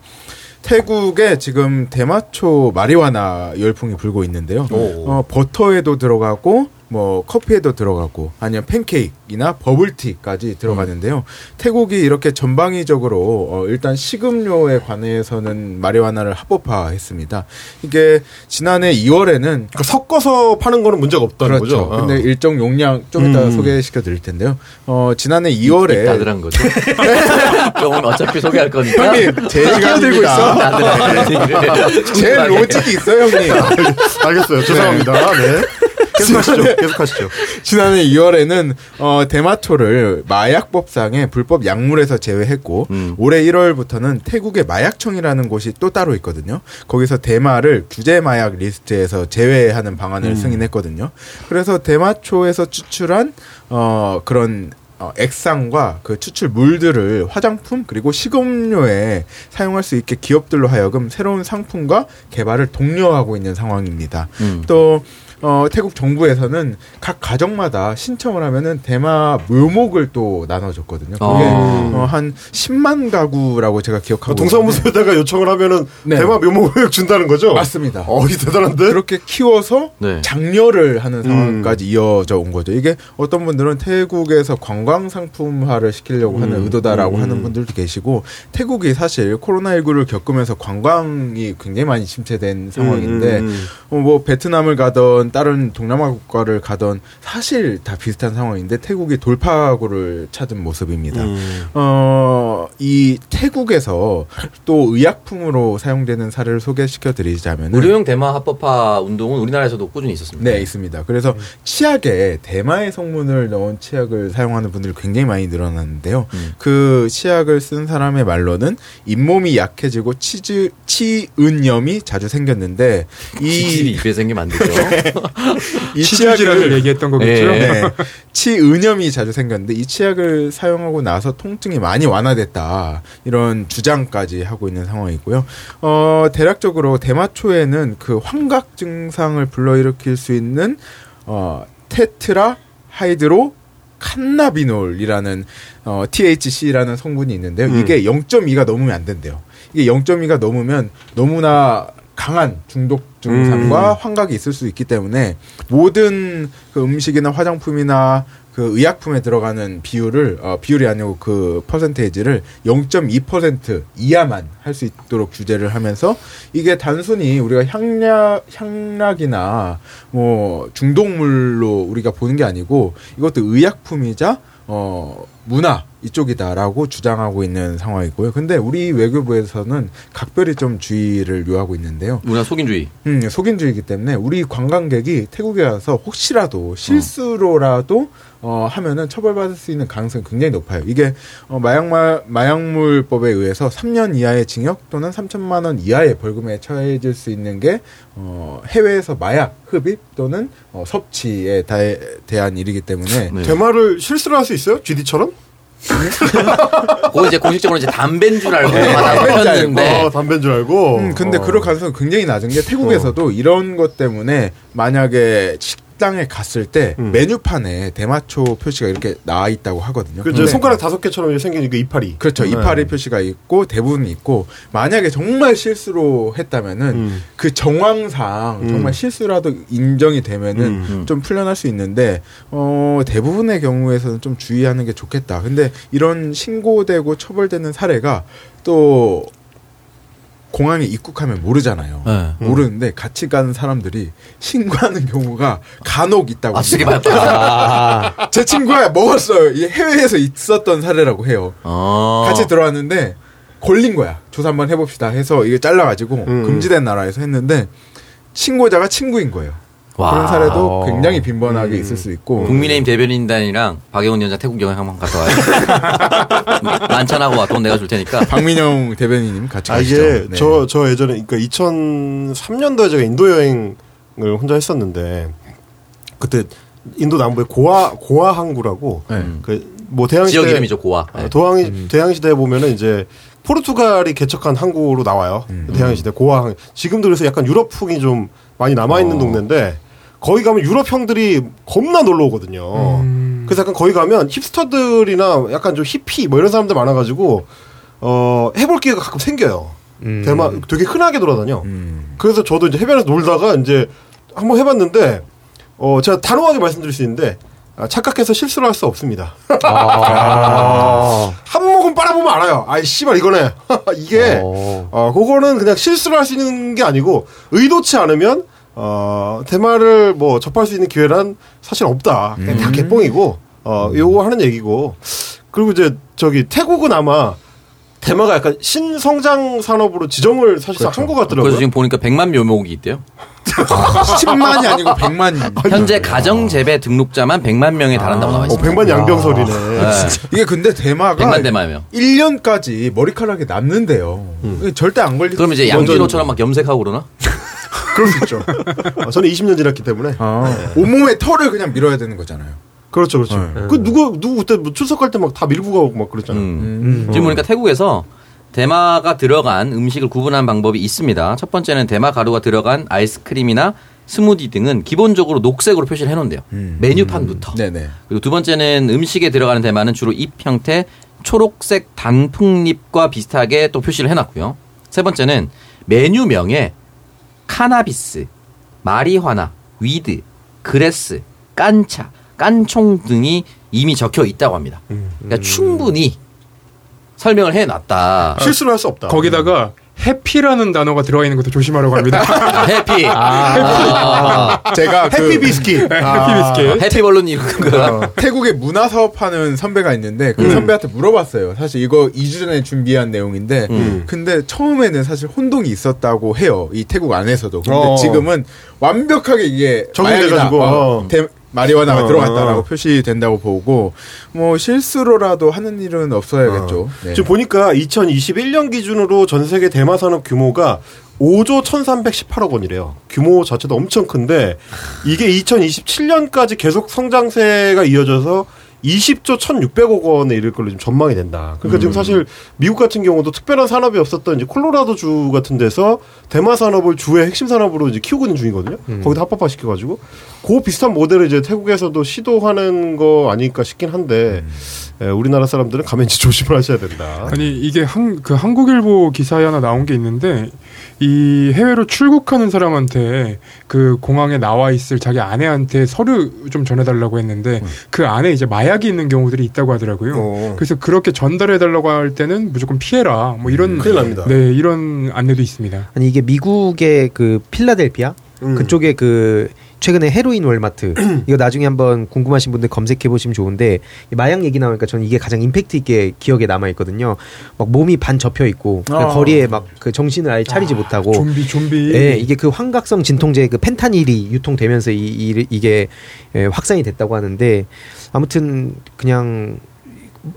Speaker 3: 태국에 지금 대마초 마리화나 열풍이 불고 있는데요.
Speaker 1: 오.
Speaker 3: 어, 버터에도 들어가고 뭐 커피에도 들어가고 아니면 팬케이크나 버블티까지 들어가는데요. 태국이 이렇게 전방위적으로 어, 일단 식음료에 관해서는 마리화나를 합법화했습니다. 이게 지난해 2월에는
Speaker 2: 그러니까 섞어서 파는 거는 문제가 없다는
Speaker 3: 그렇죠.
Speaker 2: 거죠.
Speaker 3: 근데 일정 용량 좀 이따
Speaker 2: 음.
Speaker 3: 소개시켜 드릴 텐데요. 어, 지난해 2월에
Speaker 1: 나들한 거죠. 그건 어차피 소개할 거니까.
Speaker 3: 형님 제 시간들고 있어.
Speaker 1: 나들한 얘기를.
Speaker 3: 제 로직이 있어요, 형님.
Speaker 2: 알겠어요. 죄송합니다. 네. 계속하시죠. 계속하시죠.
Speaker 3: 지난해 2월에는 어, 대마초를 마약법상의 불법 약물에서 제외했고
Speaker 1: 음.
Speaker 3: 올해 1월부터는 태국의 마약청이라는 곳이 또 따로 있거든요. 거기서 대마를 규제 마약 리스트에서 제외하는 방안을 승인했거든요. 그래서 대마초에서 추출한 어, 그런 어, 액상과 그 추출 물들을 화장품 그리고 식음료에 사용할 수 있게 기업들로 하여금 새로운 상품과 개발을 독려하고 있는 상황입니다.
Speaker 1: 음.
Speaker 3: 또 어, 태국 정부에서는 각 가정마다 신청을 하면은 대마 묘목을 또 나눠줬거든요. 그게
Speaker 1: 아.
Speaker 3: 어, 한 10만 가구라고 제가 기억하고
Speaker 2: 동사무소에다가 요청을 하면은
Speaker 3: 네.
Speaker 2: 대마 묘목을 준다는 거죠?
Speaker 3: 맞습니다.
Speaker 2: 어, 이 대단한데?
Speaker 3: 그렇게 키워서
Speaker 1: 네.
Speaker 3: 장려를 하는 상황까지 이어져 온 거죠. 이게 어떤 분들은 태국에서 관광 상품화를 시키려고 하는 의도다라고 하는 분들도 계시고 태국이 사실 코로나19를 겪으면서 관광이 굉장히 많이 침체된 상황인데
Speaker 2: 음, 음.
Speaker 3: 어, 뭐 베트남을 가던 다른 동남아 국가를 가던 사실 다 비슷한 상황인데 태국이 돌파구를 찾은 모습입니다.
Speaker 2: 음.
Speaker 3: 어, 이 태국에서 또 의약품으로 사용되는 사례를 소개시켜 드리자면
Speaker 1: 의료용 대마 합법화 운동은 우리나라에서도 꾸준히 있었습니다.
Speaker 3: 네, 있습니다. 그래서 치약에 대마의 성분을 넣은 치약을 사용하는 분들이 굉장히 많이 늘어났는데요.
Speaker 1: 음.
Speaker 3: 그 치약을 쓴 사람의 말로는 잇몸이 약해지고 치즈 치은염이 자주 생겼는데
Speaker 1: 이, 입에 생기면 안 되죠.
Speaker 3: 이
Speaker 8: 치질이라는 얘기했던 거겠죠.
Speaker 1: 예.
Speaker 3: 네. 치은염이 자주 생겼는데 이 치약을 사용하고 나서 통증이 많이 완화됐다 이런 주장까지 하고 있는 상황이고요. 어, 대략적으로 대마초에는 그 환각 증상을 불러일으킬 수 있는 어, 테트라 하이드로 칸나비놀이라는 어, THC라는 성분이 있는데요.
Speaker 2: 음.
Speaker 3: 이게 0.2가 넘으면 안 된대요. 이게 0.2가 넘으면 너무나 강한 중독 증상과 환각이 있을 수 있기 때문에 모든 그 음식이나 화장품이나 그 의약품에 들어가는 비율을 어, 비율이 아니고 그 퍼센테이지를 0.2% 이하만 할 수 있도록 규제를 하면서 이게 단순히 우리가 향약 향락이나 뭐 중독물로 우리가 보는 게 아니고 이것도 의약품이자 어 문화 이쪽이다라고 주장하고 있는 상황이고요. 근데 우리 외교부에서는 각별히 좀 주의를 요하고 있는데요.
Speaker 1: 문화 속인주의.
Speaker 3: 음, 속인주의이기 때문에 우리 관광객이 태국에 와서 혹시라도 실수로라도 어, 하면은 처벌받을 수 있는 가능성이 굉장히 높아요. 이게 어, 마약마, 마약물법에 의해서 3년 이하의 징역 또는 3천만 원 이하의 벌금에 처해질 수 있는 게 어, 해외에서 마약 흡입 또는 어, 섭취에 다, 대한 일이기 때문에
Speaker 1: 네.
Speaker 2: 대마를 실수를 할수 있어요? GD처럼?
Speaker 1: 그거 이제 공식적으로 이제 담배인 줄 알고
Speaker 3: 네,
Speaker 1: 하나
Speaker 3: 담배인 줄
Speaker 1: 폈는데
Speaker 2: 어, 담배인 줄 알고.
Speaker 3: 음, 근데
Speaker 2: 어.
Speaker 3: 그럴 가능성 이 굉장히 낮은 게 태국에서도 이런 것 때문에 만약에 식당에 갔을 때
Speaker 2: 음.
Speaker 3: 메뉴판에 대마초 표시가 이렇게 나와 있다고 하거든요.
Speaker 2: 그저 손가락 다섯 개처럼 생긴 그 이파리.
Speaker 3: 그렇죠.
Speaker 2: 네.
Speaker 3: 이파리 표시가 있고 대부분 있고 만약에 정말 실수로 했다면은
Speaker 2: 음.
Speaker 3: 그 정황상
Speaker 2: 음.
Speaker 3: 정말 실수라도 인정이 되면은
Speaker 2: 음.
Speaker 3: 좀 풀려날 수 있는데 어 대부분의 경우에서는 좀 주의하는 게 좋겠다. 근데 이런 신고되고 처벌되는 사례가 또 공항에 입국하면 모르잖아요.
Speaker 1: 네.
Speaker 3: 모르는데 같이 가는 사람들이 신고하는 경우가 간혹 있다고.
Speaker 1: 아
Speaker 3: 합니다.
Speaker 1: 말까.
Speaker 3: 제 친구가 먹었어요. 해외에서 있었던 사례라고 해요.
Speaker 1: 어.
Speaker 3: 같이 들어왔는데 걸린 거야. 조사 한번 해봅시다 해서 이게 잘라가지고
Speaker 2: 음.
Speaker 3: 금지된 나라에서 했는데 신고자가 친구인 거예요.
Speaker 1: 와.
Speaker 3: 그런 사례도
Speaker 4: 어.
Speaker 3: 굉장히 빈번하게 있을 수 있고
Speaker 1: 국민의힘 대변인단이랑 박영훈 위원장 태국 여행 한번 갔다 와요. 만찬하고 와 돈 내가 줄 테니까.
Speaker 3: 박민영 대변인님 같이
Speaker 2: 아
Speaker 3: 가시죠.
Speaker 2: 이게
Speaker 3: 네.
Speaker 2: 저 저 예전에 그러니까 2003년도에 제가 인도 여행을 혼자 했었는데 그때 인도 남부에 고아 고아 항구라고
Speaker 3: 네.
Speaker 2: 그뭐 대항
Speaker 1: 지역
Speaker 2: 시대
Speaker 1: 이름이죠 고아. 네.
Speaker 2: 어, 도항 대항 시대에 보면은 이제 포르투갈이 개척한 항구로 나와요. 대항 시대 고아 항. 지금도 그래서 약간 유럽풍이 좀 많이 남아 있는 동네인데 거기 가면 유럽 형들이 겁나 놀러 오거든요.
Speaker 8: 음.
Speaker 2: 그래서 약간 거기 가면 힙스터들이나 약간 좀 히피 뭐 이런 사람들 많아가지고 어 해볼 기회가 가끔 생겨요.
Speaker 4: 음.
Speaker 2: 대마 되게 흔하게 돌아다녀.
Speaker 3: 음.
Speaker 2: 그래서 저도 이제 해변에서 놀다가 이제 한번 해봤는데 어 제가 단호하게 말씀드릴 수 있는데 아, 착각해서 실수를 할 수 없습니다.
Speaker 4: 아.
Speaker 2: 한 모금 빨아보면 알아요. 아이 씨발 이거네. 이게
Speaker 4: 어.
Speaker 2: 어 그거는 그냥 실수를 할 수 있는 게 아니고 의도치 않으면 어 대마를 뭐 접할 수 있는 기회란 사실 없다. 그냥 다 개뻥이고 어 요거 하는 얘기고 그리고 이제 저기 태국은 아마 대마가 약간 신성장 산업으로 지정을 사실상 한것 같더라고요.
Speaker 1: 그래서 지금 보니까 100만 묘목이 있대요.
Speaker 3: 10만이 아니고 100만.
Speaker 1: 현재 가정 재배 등록자만 100만 명에 달한다고 나와
Speaker 2: 어,
Speaker 1: 있습니다.
Speaker 2: 백만 양병설이네.
Speaker 1: 네.
Speaker 3: 이게 근데 대마가
Speaker 1: 100만 대마며.
Speaker 3: 1년까지 머리카락이 남는데요. 이게 절대 안 걸리.
Speaker 1: 그럼 이제 양진호처럼 막 염색하고 그러나?
Speaker 2: 그럴 수 있죠. 어, 저는 20년 지났기 때문에.
Speaker 3: 아, 온몸에 털을 그냥 밀어야 되는 거잖아요.
Speaker 2: 그렇죠, 그렇죠.
Speaker 3: 네.
Speaker 2: 그 누구 누구 그때 뭐 출석할 때 막 다 밀고 가고 막 그랬잖아요.
Speaker 1: 음. 지금 보니까 태국에서 대마가 들어간 음식을 구분하는 방법이 있습니다. 첫 번째는 대마 가루가 들어간 아이스크림이나 스무디 등은 기본적으로 녹색으로 표시를 해놓은대요.
Speaker 3: 음.
Speaker 1: 메뉴판부터.
Speaker 3: 네네.
Speaker 1: 그리고 두 번째는 음식에 들어가는 대마는 주로 잎 형태 초록색 단풍잎과 비슷하게 또 표시를 해놨고요. 세 번째는 메뉴명에 cannabis, 마리화나, weed, grass, กัญชา, กัญชง 등이 이미 적혀 있다고 합니다. 그러니까 충분히 설명을 해놨다.
Speaker 2: 실수를 할 수 없다.
Speaker 8: 거기다가 해피라는 단어가 들어가 있는 것도 조심하라고 합니다.
Speaker 1: 해피.
Speaker 3: 아, 제가 그
Speaker 2: 해피 비스킷.
Speaker 8: 해피 비스킷.
Speaker 1: 해피 벌룬 이 그거.
Speaker 3: 태국에 문화 사업하는 선배가 있는데 그 선배한테 물어봤어요. 사실 이거 2주 전에 준비한 내용인데
Speaker 2: 음.
Speaker 3: 근데 처음에는 사실 혼동이 있었다고 해요. 이 태국 안에서도. 근데
Speaker 2: 어.
Speaker 3: 지금은 완벽하게 이게
Speaker 2: 적용돼가지고,
Speaker 3: 마약이다. 어,
Speaker 2: 어.
Speaker 3: 대- 마리화나가
Speaker 2: 어,
Speaker 3: 들어갔다라고
Speaker 2: 어.
Speaker 3: 표시된다고 보고 뭐 실수로라도 하는 일은 없어야겠죠. 네.
Speaker 2: 지금 보니까 2021년 기준으로 전 세계 대마 산업 규모가 5조 1,318억 원이래요. 규모 자체도 엄청 큰데 이게 2027년까지 계속 성장세가 이어져서 20조 1,600억 원에 이를 걸로 좀 전망이 된다. 그러니까 지금 사실 미국 같은 경우도 특별한 산업이 없었던 이제 콜로라도 주 같은 데서 대마 산업을 주의 핵심 산업으로 이제 키우고 있는 중이거든요. 거기다 합법화 시켜가지고 그 비슷한 모델을 이제 태국에서도 시도하는 거 아닐까 싶긴 한데 예, 우리나라 사람들은 가면 이제 조심을 하셔야 된다.
Speaker 8: 아니 이게 한 그 한국일보 기사에 하나 나온 게 있는데 이 해외로 출국하는 사람한테 그 공항에 나와 있을 자기 아내한테 서류 좀 전해달라고 했는데 그 안에 이제 마약이 있는 경우들이 있다고 하더라고요.
Speaker 2: 어.
Speaker 8: 그래서 그렇게 전달해달라고 할 때는 무조건 피해라. 뭐 이런
Speaker 2: 큰일 납니다.
Speaker 8: 네 이런 안내도 있습니다.
Speaker 4: 아니 이게 미국의 그 필라델피아
Speaker 2: 음.
Speaker 4: 그쪽에 그 최근에 헤로인 월마트 이거 나중에 한번 궁금하신 분들 검색해 보시면 좋은데 이 마약 얘기 나오니까 저는 이게 가장 임팩트 있게 기억에 남아 있거든요. 막 몸이 반 접혀 있고
Speaker 3: 아.
Speaker 4: 거리에 막 그 정신을 아예 차리지 못하고
Speaker 8: 좀비 좀비.
Speaker 4: 예, 이게 그 환각성 진통제 그 펜타닐이 유통되면서 이, 이, 이게 예, 확산이 됐다고 하는데 아무튼 그냥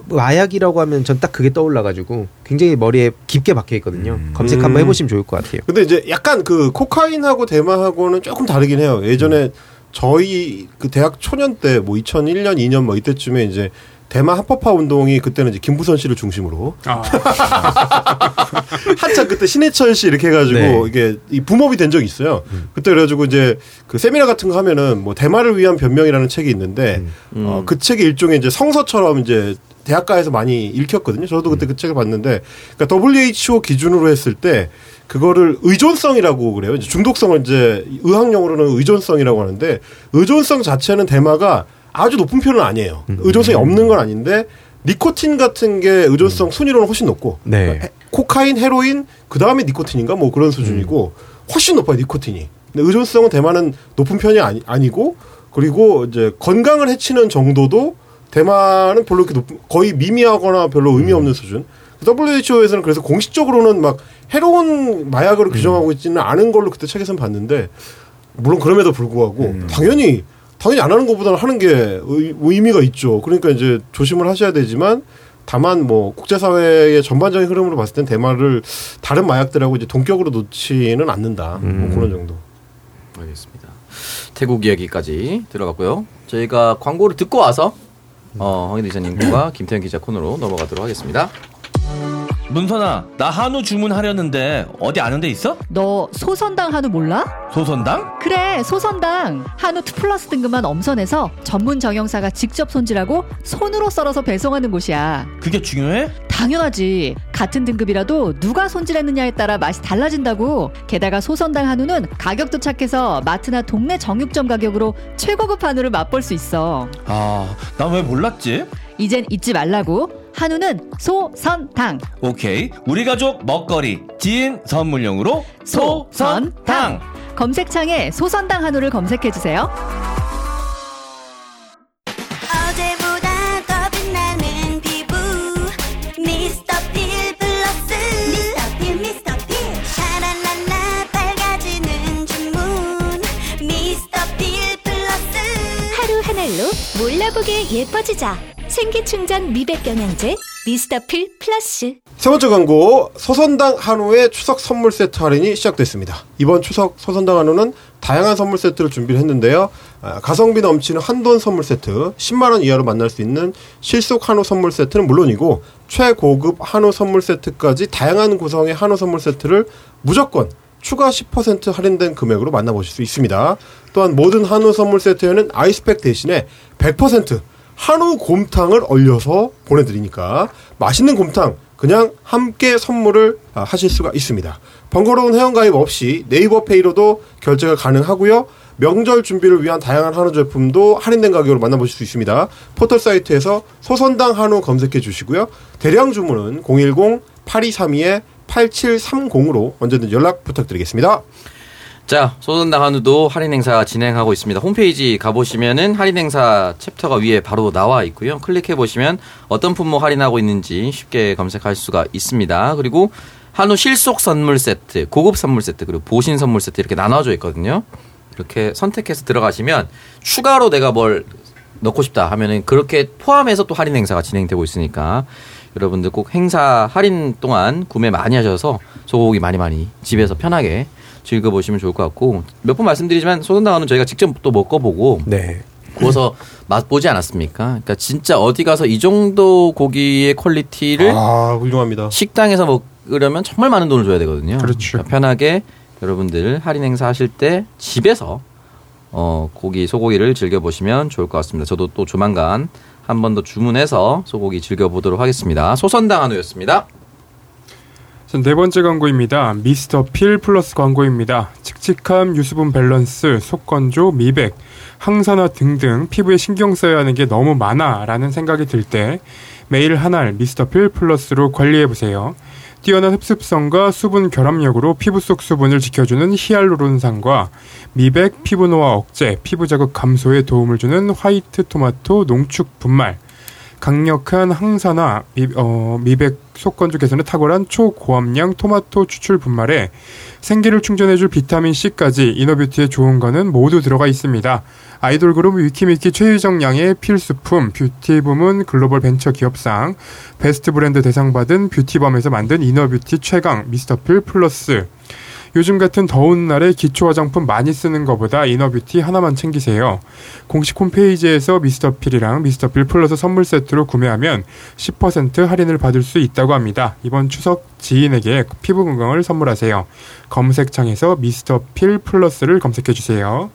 Speaker 4: 마약이라고 하면 전 딱 그게 떠올라가지고 굉장히 머리에 깊게 박혀 있거든요. 검색 한번 해보시면 좋을 것 같아요.
Speaker 2: 근데 이제 약간 그 코카인하고 대마하고는 조금 다르긴 해요. 예전에 저희 그 대학 초년 때 뭐 2001년, 2년 뭐 이때쯤에 이제 대마 합법화 운동이 그때는 이제 김부선 씨를 중심으로
Speaker 8: 아,
Speaker 2: 한참 그때 신해철 씨 이렇게 해가지고
Speaker 4: 네.
Speaker 2: 이게 이 붐업이 된 적이 있어요. 그때 그래가지고 이제 그 세미나 같은 거 하면은 뭐 대마를 위한 변명이라는 책이 있는데 어, 그 책이 일종의 이제 성서처럼 이제 대학가에서 많이 읽혔거든요. 저도 그때 그 책을 봤는데 그러니까 WHO 기준으로 했을 때 그거를 의존성이라고 그래요. 중독성을 이제 의학용어로는 의존성이라고 하는데 의존성 자체는 대마가 아주 높은 편은 아니에요. 의존성이 없는 건 아닌데 니코틴 같은 게 의존성 순위로는 훨씬 높고
Speaker 4: 네.
Speaker 2: 해- 코카인, 헤로인 그 다음에 니코틴인가 뭐 그런 수준이고 훨씬 높아요 니코틴이. 근데 의존성은 대만은 높은 편이 아니, 아니고 그리고 이제 건강을 해치는 정도도 대만은 별로 이렇게 높, 거의 미미하거나 별로 의미 없는 수준. WHO에서는 그래서 공식적으로는 막 헤로인 마약으로 규정하고 있지는 않은 걸로 그때 책에서는 봤는데 물론 그럼에도 불구하고
Speaker 3: 음.
Speaker 2: 당연히 당연히 안 하는 것보다는 하는 게 의, 의미가 있죠. 그러니까 이제 조심을 하셔야 되지만 다만 뭐 국제사회의 전반적인 흐름으로 봤을 땐 대마를 다른 마약들하고 이제 동격으로 놓지는 않는다. 뭐 그런 정도.
Speaker 1: 알겠습니다. 태국 이야기까지 들어갔고요. 저희가 광고를 듣고 와서 어, 황희대 기자 님과 김태현 기자 코너로 넘어가도록 하겠습니다.
Speaker 6: 문선아, 나 한우 주문하려는데 어디 아는 데 있어?
Speaker 5: 너 소선당 한우 몰라?
Speaker 6: 소선당?
Speaker 5: 그래 소선당 한우 2 플러스 등급만 엄선해서 전문 정형사가 직접 손질하고 손으로 썰어서 배송하는 곳이야
Speaker 6: 그게 중요해?
Speaker 5: 당연하지 같은 등급이라도 누가 손질했느냐에 따라 맛이 달라진다고 게다가 소선당 한우는 가격도 착해서 마트나 동네 정육점 가격으로 최고급 한우를 맛볼 수 있어
Speaker 6: 아, 난 왜 몰랐지?
Speaker 5: 이젠 잊지 말라고 한우는 소선당
Speaker 6: 오케이. 우리 가족 먹거리 지인 선물용으로 소선당.
Speaker 5: 검색창에 소선당 한우를 검색해 주세요
Speaker 9: 몰라보게 예뻐지자 생기충전 미백 영양제 미스터 필 플러스
Speaker 2: 세 번째 광고 소선당 한우의 추석 선물 세트 할인이 시작됐습니다. 이번 추석 소선당 한우는 다양한 선물 세트를 준비를 했는데요. 아, 가성비 넘치는 한돈 선물 세트 10만 원 이하로 만날 수 있는 실속 한우 선물 세트는 물론이고 최고급 한우 선물 세트까지 다양한 구성의 한우 선물 세트를 무조건 추가 10% 할인된 금액으로 만나보실 수 있습니다. 또한 모든 한우 선물 세트에는 아이스팩 대신에 100% 한우 곰탕을 얼려서 보내드리니까 맛있는 곰탕 그냥 함께 선물을 아, 하실 수가 있습니다. 번거로운 회원가입 없이 네이버 페이로도 결제가 가능하고요. 명절 준비를 위한 다양한 한우 제품도 할인된 가격으로 만나보실 수 있습니다. 포털 사이트에서 소선당 한우 검색해 주시고요. 대량 주문은 010-8232-8730으로 언제든 연락 부탁드리겠습니다.
Speaker 1: 자, 소선당 한우도 할인 행사 진행하고 있습니다. 홈페이지 가보시면은 할인 행사 챕터가 위에 바로 나와 있고요. 클릭해 보시면 어떤 품목 할인하고 있는지 쉽게 검색할 수가 있습니다. 그리고 한우 실속 선물 세트, 고급 선물 세트, 그리고 보신 선물 세트 이렇게 나눠져 있거든요. 이렇게 선택해서 들어가시면 추가로 내가 뭘 넣고 싶다 하면은 그렇게 포함해서 또 할인 행사가 진행되고 있으니까 여러분들 꼭 행사 할인 동안 구매 많이 하셔서 소고기 많이 많이 집에서 편하게 즐겨보시면 좋을 것 같고 몇 번 말씀드리지만 소선당 한우는 저희가 직접 또 먹어보고
Speaker 4: 네.
Speaker 1: 구워서 맛보지 않았습니까? 그러니까 진짜 어디 가서 이 정도 고기의 퀄리티를
Speaker 2: 아 훌륭합니다.
Speaker 1: 식당에서 먹으려면 정말 많은 돈을 줘야 되거든요.
Speaker 8: 그렇죠.
Speaker 1: 그러니까 편하게 여러분들 할인 행사 하실 때 집에서 어, 고기 소고기를 즐겨 보시면 좋을 것 같습니다. 저도 또 조만간 한 번 더 주문해서 소고기 즐겨 보도록 하겠습니다. 소선당 한우였습니다.
Speaker 8: 자, 네 번째 광고입니다. 미스터 필 플러스 광고입니다. 칙칙함, 유수분 밸런스, 속건조, 미백, 항산화 등등 피부에 신경 써야 하는 게 너무 많아라는 생각이 들 때 매일 한 알 미스터 필 플러스로 관리해 보세요. 뛰어난 흡습성과 수분 결합력으로 피부 속 수분을 지켜주는 히알루론산과 미백, 피부 노화 억제, 피부 자극 감소에 도움을 주는 화이트 토마토 농축 분말, 강력한 항산화, 미, 어, 미백 속건조 개선에 탁월한 초고함량 토마토 추출 분말에 생기를 충전해줄 비타민 C까지 inner beauty의 좋은 거는 모두 들어가 있습니다. 아이돌 그룹 위키미키 최유정 양의 필수품 뷰티 부문 글로벌 벤처 기업상 베스트 브랜드 대상 받은 뷰티범에서 만든 inner beauty 최강 미스터필 플러스 요즘 같은 더운 날에 기초 화장품 많이 쓰는 것보다 inner beauty 하나만 챙기세요. 공식 홈페이지에서 미스터필이랑 미스터필 플러스 선물 세트로 구매하면 10% 할인을 받을 수 있다고 합니다. 이번 추석 지인에게 피부 건강을 선물하세요. 검색창에서 미스터필 플러스를 검색해 주세요.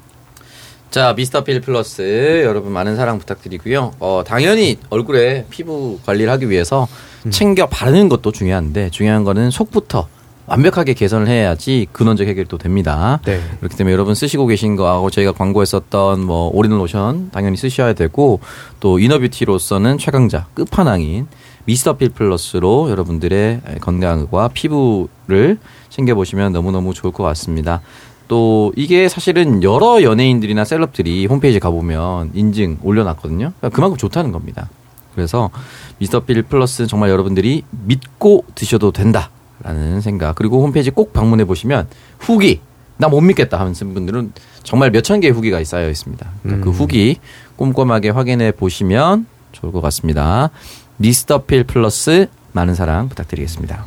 Speaker 1: 자, 미스터 필 플러스 여러분 많은 사랑 부탁드리고요. 어, 당연히 얼굴에 피부 관리를 하기 위해서 챙겨 바르는 것도 중요한데 중요한 거는 속부터 완벽하게 개선을 해야지 근원적 해결이 또 됩니다.
Speaker 4: 네.
Speaker 1: 그렇기 때문에 여러분 쓰시고 계신 거하고 저희가 광고했었던 뭐 올인원 로션 당연히 쓰셔야 되고 또 이너뷰티로서는 최강자 끝판왕인 미스터 필 플러스로 여러분들의 건강과 피부를 챙겨보시면 너무너무 좋을 것 같습니다. 또 이게 사실은 여러 연예인들이나 셀럽들이 홈페이지 가보면 인증 올려놨거든요. 그러니까 그만큼 좋다는 겁니다. 그래서 미스터 필 플러스는 정말 여러분들이 믿고 드셔도 된다 라는 생각. 그리고 홈페이지 꼭 방문해 보시면 후기 나 못 믿겠다 하는 분들은 정말 몇 천 개의 후기가 쌓여 있습니다. 그러니까 그 후기 꼼꼼하게 확인해 보시면 좋을 것 같습니다. 미스터 필 플러스 많은 사랑 부탁드리겠습니다.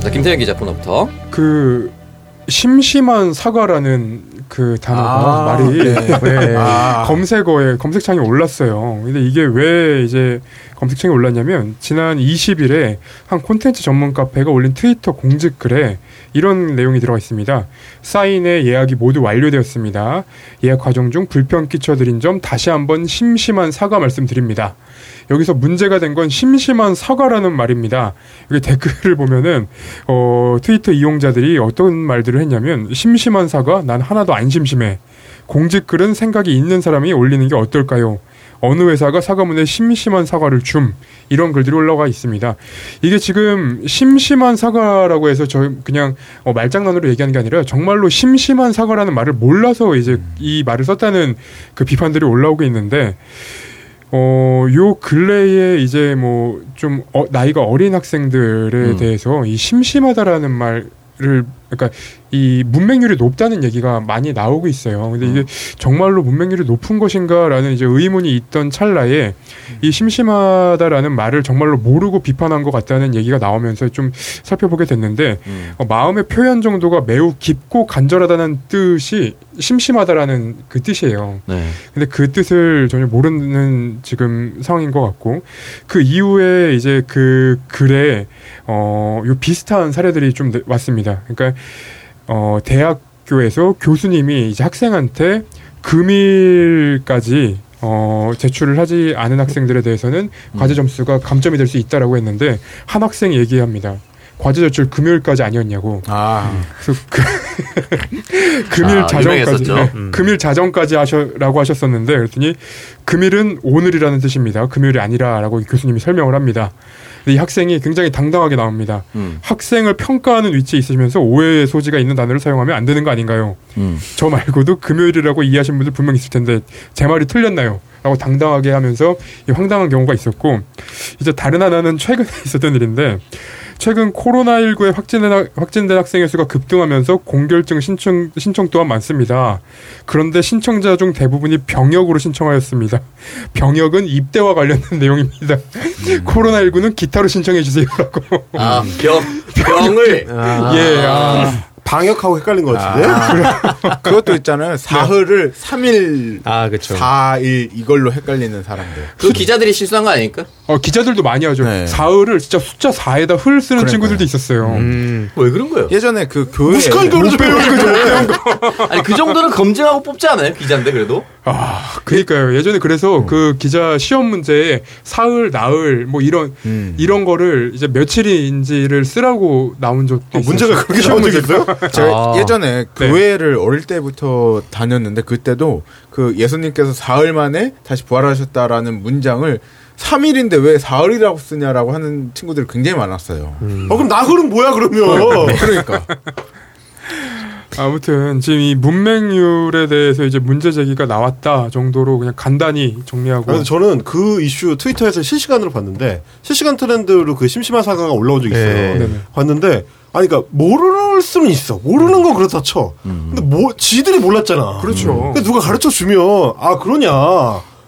Speaker 1: 자, 김태현 기자 코너부터.
Speaker 8: 그 심심한 사과라는 그 단어가
Speaker 3: 아,
Speaker 8: 말이
Speaker 3: 네.
Speaker 8: 네,
Speaker 3: 아.
Speaker 8: 검색어에 검색창에 올랐어요. 근데 이게 왜 이제 검색창에 올랐냐면 지난 20일에 한 콘텐츠 전문 카페가 올린 트위터 공지 글에 이런 내용이 들어가 있습니다. 사인회 예약이 모두 완료되었습니다. 예약 과정 중 불편 끼쳐드린 점 다시 한번 심심한 사과 말씀드립니다. 여기서 문제가 된 건 심심한 사과라는 말입니다. 여기 댓글을 보면은 어, 트위터 이용자들이 어떤 말들을 했냐면 심심한 사과 난 하나도 안 심심해. 공직 글은 생각이 있는 사람이 올리는 게 어떨까요? 어느 회사가 사과문에 심심한 사과를 줌 이런 글들이 올라가 있습니다. 이게 지금 심심한 사과라고 해서 저 그냥 어, 말장난으로 얘기하는 게 아니라 정말로 심심한 사과라는 말을 몰라서 이제 이 말을 썼다는 그 비판들이 올라오고 있는데 어, 요 근래에 이제 뭐 좀 어, 나이가 어린 학생들에
Speaker 1: 음.
Speaker 8: 대해서 이 심심하다라는 말을 그러니까 이 문맹률이 높다는 얘기가 많이 나오고 있어요. 근데 이게 정말로 문맹률이 높은 것인가라는 이제 의문이 있던 찰나에 이 심심하다라는 말을 정말로 모르고 비판한 것 같다는 얘기가 나오면서 좀 살펴보게 됐는데
Speaker 1: 음.
Speaker 8: 어, 마음의 표현 정도가 매우 깊고 간절하다는 뜻이 심심하다라는 그 뜻이에요.
Speaker 1: 네.
Speaker 8: 근데 그 뜻을 전혀 모르는 지금 상황인 것 같고 그 이후에 이제 그 글에 어요 비슷한 사례들이 좀 내- 왔습니다. 그러니까 어 대학교에서 교수님이 이제 학생한테 금일까지 어 제출을 하지 않은 학생들에 대해서는 과제 점수가 감점이 될 수 있다라고 했는데 한 학생이 얘기합니다. 과제 제출 금요일까지 아니었냐고.
Speaker 3: 아,
Speaker 8: 그래서 그 금일
Speaker 1: 아,
Speaker 8: 자정까지. 네,
Speaker 4: 음.
Speaker 8: 금일 자정까지 하셔라고 하셨었는데 그랬더니 금일은 오늘이라는 뜻입니다. 금요일이 아니라라고 이 교수님이 설명을 합니다. 이 학생이 굉장히 당당하게 나옵니다.
Speaker 1: 음.
Speaker 8: 학생을 평가하는 위치에 있으면서 오해의 소지가 있는 단어를 사용하면 안 되는 거 아닌가요?
Speaker 1: 음.
Speaker 8: 저 말고도 금요일이라고 이해하신 분들 분명 있을 텐데 제 말이 틀렸나요? 라고 당당하게 하면서 이 황당한 경우가 있었고 이제 다른 하나는 최근에 있었던 일인데 최근 코로나19에 확진된, 학- 확진된 학생의 수가 급등하면서 공결증 신청, 신청 또한 많습니다. 그런데 신청자 중 대부분이 병역으로 신청하였습니다. 병역은 입대와 관련된 내용입니다. 코로나19는 기타로 신청해 주세요라고.
Speaker 1: 아, 병, 병을.
Speaker 8: 예, 아.
Speaker 2: 방역하고 헷갈린 것 같은데.
Speaker 3: 아, 그것도 있잖아요. 사흘을 3일,
Speaker 4: 아, 그쵸.
Speaker 3: 4일 이걸로 헷갈리는 사람들.
Speaker 1: 그 기자들이 실수한 거 아닙니까?
Speaker 8: 어, 기자들도 많이 하죠.
Speaker 3: 네.
Speaker 8: 사흘을 진짜 숫자 4에다 흘 쓰는
Speaker 3: 그러니까요.
Speaker 8: 친구들도 있었어요.
Speaker 4: 음.
Speaker 1: 왜 그런 거예요?
Speaker 3: 예전에 그 교회
Speaker 2: 무식한 거를 배우는
Speaker 1: 아니, 그 정도는 검증하고 뽑지 않아요? 기자인데, 그래도?
Speaker 8: 아, 그니까요. 예전에 그래서 그 기자 시험 문제에 사흘, 나흘, 뭐 이런,
Speaker 3: 음.
Speaker 8: 이런 거를 이제 며칠인지를 쓰라고 나온 적도
Speaker 2: 어,
Speaker 8: 있어요.
Speaker 2: 문제가 그렇게 나온 적 있어요?
Speaker 3: 제가
Speaker 1: 아.
Speaker 3: 예전에
Speaker 8: 네.
Speaker 3: 교회를 어릴 때부터 다녔는데 그때도 그 예수님께서 사흘 만에 다시 부활하셨다라는 문장을 3일인데 왜 사흘이라고 쓰냐라고 하는 친구들이 굉장히 많았어요.
Speaker 2: 어, 그럼 나흘은 뭐야, 그러면.
Speaker 3: 그러니까.
Speaker 8: 아무튼 지금 이 문맹률에 대해서 이제 문제 제기가 나왔다 정도로 그냥 간단히 정리하고
Speaker 2: 그래서 저는 그 이슈 트위터에서 실시간으로 봤는데 실시간 트렌드로 그 심심한 사과가 올라온 적이 있어요.
Speaker 4: 네.
Speaker 2: 봤는데 아니 그러니까 모를 수는 있어. 모르는 건 그렇다 쳐. 근데 뭐 지들이 몰랐잖아.
Speaker 8: 그렇죠.
Speaker 2: 근데 누가 가르쳐 주면 아 그러냐.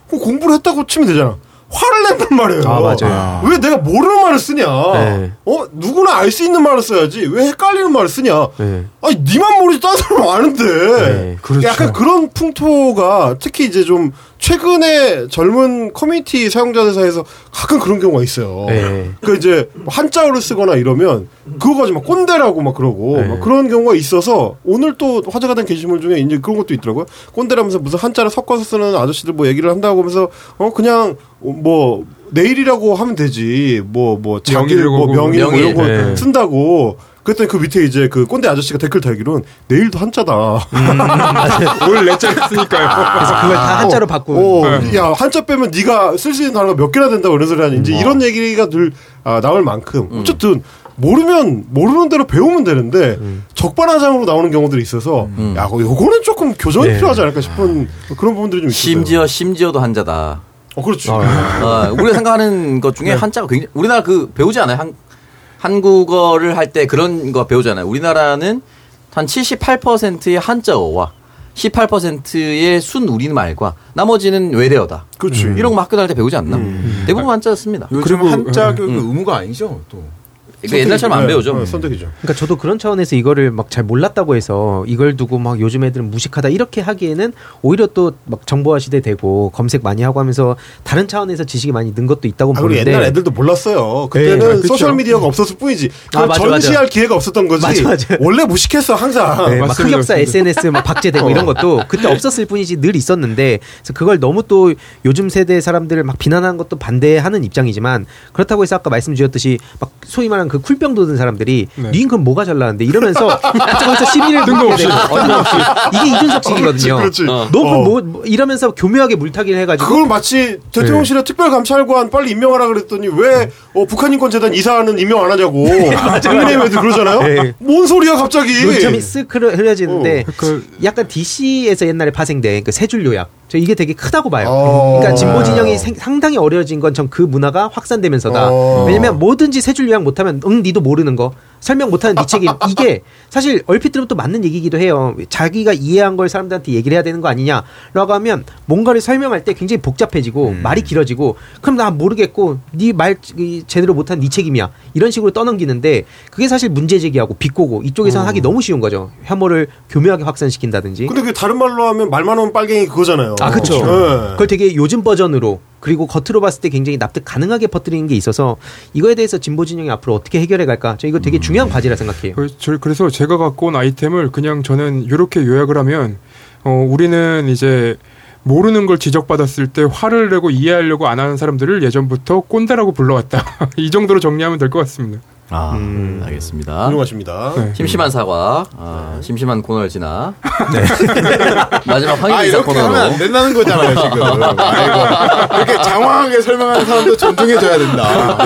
Speaker 2: 그럼 공부를 했다고 치면 되잖아. 화를 낸단 말이에요.
Speaker 4: 아, 맞아요.
Speaker 2: 왜 내가 모르는 말을 쓰냐?
Speaker 4: 네.
Speaker 2: 어 누구나 알 수 있는 말을 써야지. 왜 헷갈리는 말을 쓰냐?
Speaker 4: 네.
Speaker 2: 아니 니만 모르지 다른 사람 아는데.
Speaker 4: 네,
Speaker 8: 그렇죠.
Speaker 2: 약간 그런 풍토가 특히 이제 좀 최근에 젊은 커뮤니티 사용자들 사이에서 가끔 그런 경우가 있어요.
Speaker 4: 네.
Speaker 2: 그 이제 한자어를 쓰거나 이러면 그거 가지고 막 꼰대라고 막 그러고
Speaker 4: 네.
Speaker 2: 막 그런 경우가 있어서 오늘 또 화제가 된 게시물 중에 이제 그런 것도 있더라고요. 꼰대라면서 무슨 한자를 섞어서 쓰는 아저씨들 뭐 얘기를 한다고 하면서 어 그냥 뭐 내일이라고 하면 되지 뭐뭐
Speaker 8: 명일이고
Speaker 2: 뭐 명일 뭐
Speaker 1: 명일.
Speaker 2: 이런 거
Speaker 4: 네.
Speaker 2: 쓴다고 그랬더니 그 밑에 이제 그 꼰대 아저씨가 댓글 달기로는 내일도 한자다.
Speaker 8: 오늘 넷째 했으니까요.
Speaker 4: 그래서 그걸 다 한자로 바꾸고.
Speaker 2: 어, 야 한자 빼면 네가 쓸 수 있는 단어가 몇 개나 된다고 그런 소리 하니 이제 이런 얘기가 늘 아, 나올 만큼 어쨌든 모르면 모르는 대로 배우면 되는데 적반하장으로 나오는 경우들이 있어서 야 거- 요거는 조금 교정이
Speaker 4: 네.
Speaker 2: 필요하지 않을까 싶은 그런 부분들이 좀 있어요.
Speaker 1: 심지어, 심지어도 한자다.
Speaker 2: 어 그렇지.
Speaker 1: 어, 우리가 생각하는 것 중에 한자가 굉장히, 우리나라 그, 배우지 않아요? 한, 한국어를 할 때 그런 거 배우잖아요. 우리나라는 한 78%의 한자어와 18%의 순 우리말과 나머지는 외래어다.
Speaker 2: 그렇지.
Speaker 1: 이런 거 학교 다닐 때 배우지 않나? 대부분 한자였습니다.
Speaker 3: 요즘
Speaker 8: 그리고-
Speaker 3: 한자 교육은
Speaker 1: 음.
Speaker 3: 의무가 아니죠. 또
Speaker 1: 그러니까 옛날처럼 안
Speaker 2: 네,
Speaker 1: 배우죠.
Speaker 2: 네, 선택이죠.
Speaker 4: 그러니까 저도 그런 차원에서 이거를 막 잘 몰랐다고 해서 이걸 두고 막 요즘 애들은 무식하다 이렇게 하기에는 오히려 또 막 정보화 시대 되고 검색 많이 하고 하면서 다른 차원에서 지식이 많이 는 것도 있다고
Speaker 2: 아, 그리고
Speaker 4: 보는데
Speaker 2: 옛날 애들도 몰랐어요. 그때는
Speaker 4: 네,
Speaker 8: 그쵸.
Speaker 2: 소셜 미디어가 없었을 뿐이지.
Speaker 4: 아, 맞아,
Speaker 2: 전시할
Speaker 4: 맞아.
Speaker 2: 기회가 없었던 거지.
Speaker 4: 맞아, 맞아.
Speaker 2: 원래 무식했어 항상.
Speaker 4: 네, 막
Speaker 8: 맞습니다,
Speaker 4: 흑역사. SNS 막 박제되고 이런 것도 그때 없었을 뿐이지 늘 있었는데 그래서 그걸 너무 또 요즘 세대 사람들을 막 비난하는 것도 반대하는 입장이지만 그렇다고 해서 아까 말씀 주셨듯이 막 소위 말하는 그 쿨병 돋은 사람들이
Speaker 8: 네.
Speaker 4: 니 그럼 뭐가 잘 나는데 이러면서 그쪽에서 시비를. 붙게 되고 뜬금없이 이게.
Speaker 2: 그렇지, 그렇지.
Speaker 4: 너 그럼
Speaker 2: 어.
Speaker 4: 뭐, 뭐 이러면서 교묘하게 물타기를 해가지고
Speaker 2: 그걸 마치 대통령실의 특별감찰관 빨리 임명하라 그랬더니 왜 어, 북한인권재단 이사는 임명 안 하냐고 국민의힘에도 그러잖아요.
Speaker 4: 네.
Speaker 2: 뭔 소리야 갑자기?
Speaker 4: 논점이 쓱 흐려, 흐려지는데
Speaker 2: 어,
Speaker 8: 그
Speaker 4: 약간 DC에서 옛날에 파생된 그 세줄 요약. 저 이게 되게 크다고 봐요.
Speaker 2: 어.
Speaker 4: 그러니까 진보 진영이 생- 상당히 어려워진 건 전 그 문화가 확산되면서다.
Speaker 2: 어.
Speaker 4: 왜냐면 뭐든지 세줄 요약 못하면 응 니도 모르는 거 설명 못하는 네 책임 이게 사실 얼핏 들으면 또 맞는 얘기기도 해요. 자기가 이해한 걸 사람들한테 얘기를 해야 되는 거 아니냐라고 하면 뭔가를 설명할 때 굉장히 복잡해지고 말이 길어지고 그럼 나 모르겠고 네 말 제대로 못한 네 책임이야 이런 식으로 떠넘기는데 그게 사실 문제 제기하고 비꼬고 이쪽에서는 하기 너무 쉬운 거죠. 혐오를 교묘하게 확산시킨다든지.
Speaker 2: 근데 그 다른 말로 하면 말만 하면 빨갱이 그거잖아요.
Speaker 4: 아, 그쵸.
Speaker 2: 네.
Speaker 4: 그걸 되게 요즘 버전으로 그리고 겉으로 봤을 때 굉장히 납득 가능하게 퍼뜨리는 게 있어서 이거에 대해서 진보 진영이 앞으로 어떻게 해결해 갈까? 저 이거 되게 중요한 과제라 생각해요.
Speaker 8: 그- 저- 그래서 제가 갖고 온 아이템을 그냥 저는 이렇게 요약을 하면 어, 우리는 이제 모르는 걸 지적받았을 때 화를 내고 이해하려고 안 하는 사람들을 예전부터 꼰대라고 불러왔다. 이 정도로 정리하면 될 것 같습니다.
Speaker 1: 아,
Speaker 4: 음.
Speaker 1: 알겠습니다.
Speaker 2: 훌륭하십니다.
Speaker 8: 네.
Speaker 1: 심심한 사과, 아, 심심한 코너를 지나 마지막
Speaker 3: 아
Speaker 1: 황인사
Speaker 3: 이렇게 하면 안
Speaker 1: 코너로
Speaker 3: 된다는 거잖아요 지금. 아이고 이렇게 장황하게 설명하는 사람도 존중해줘야 된다.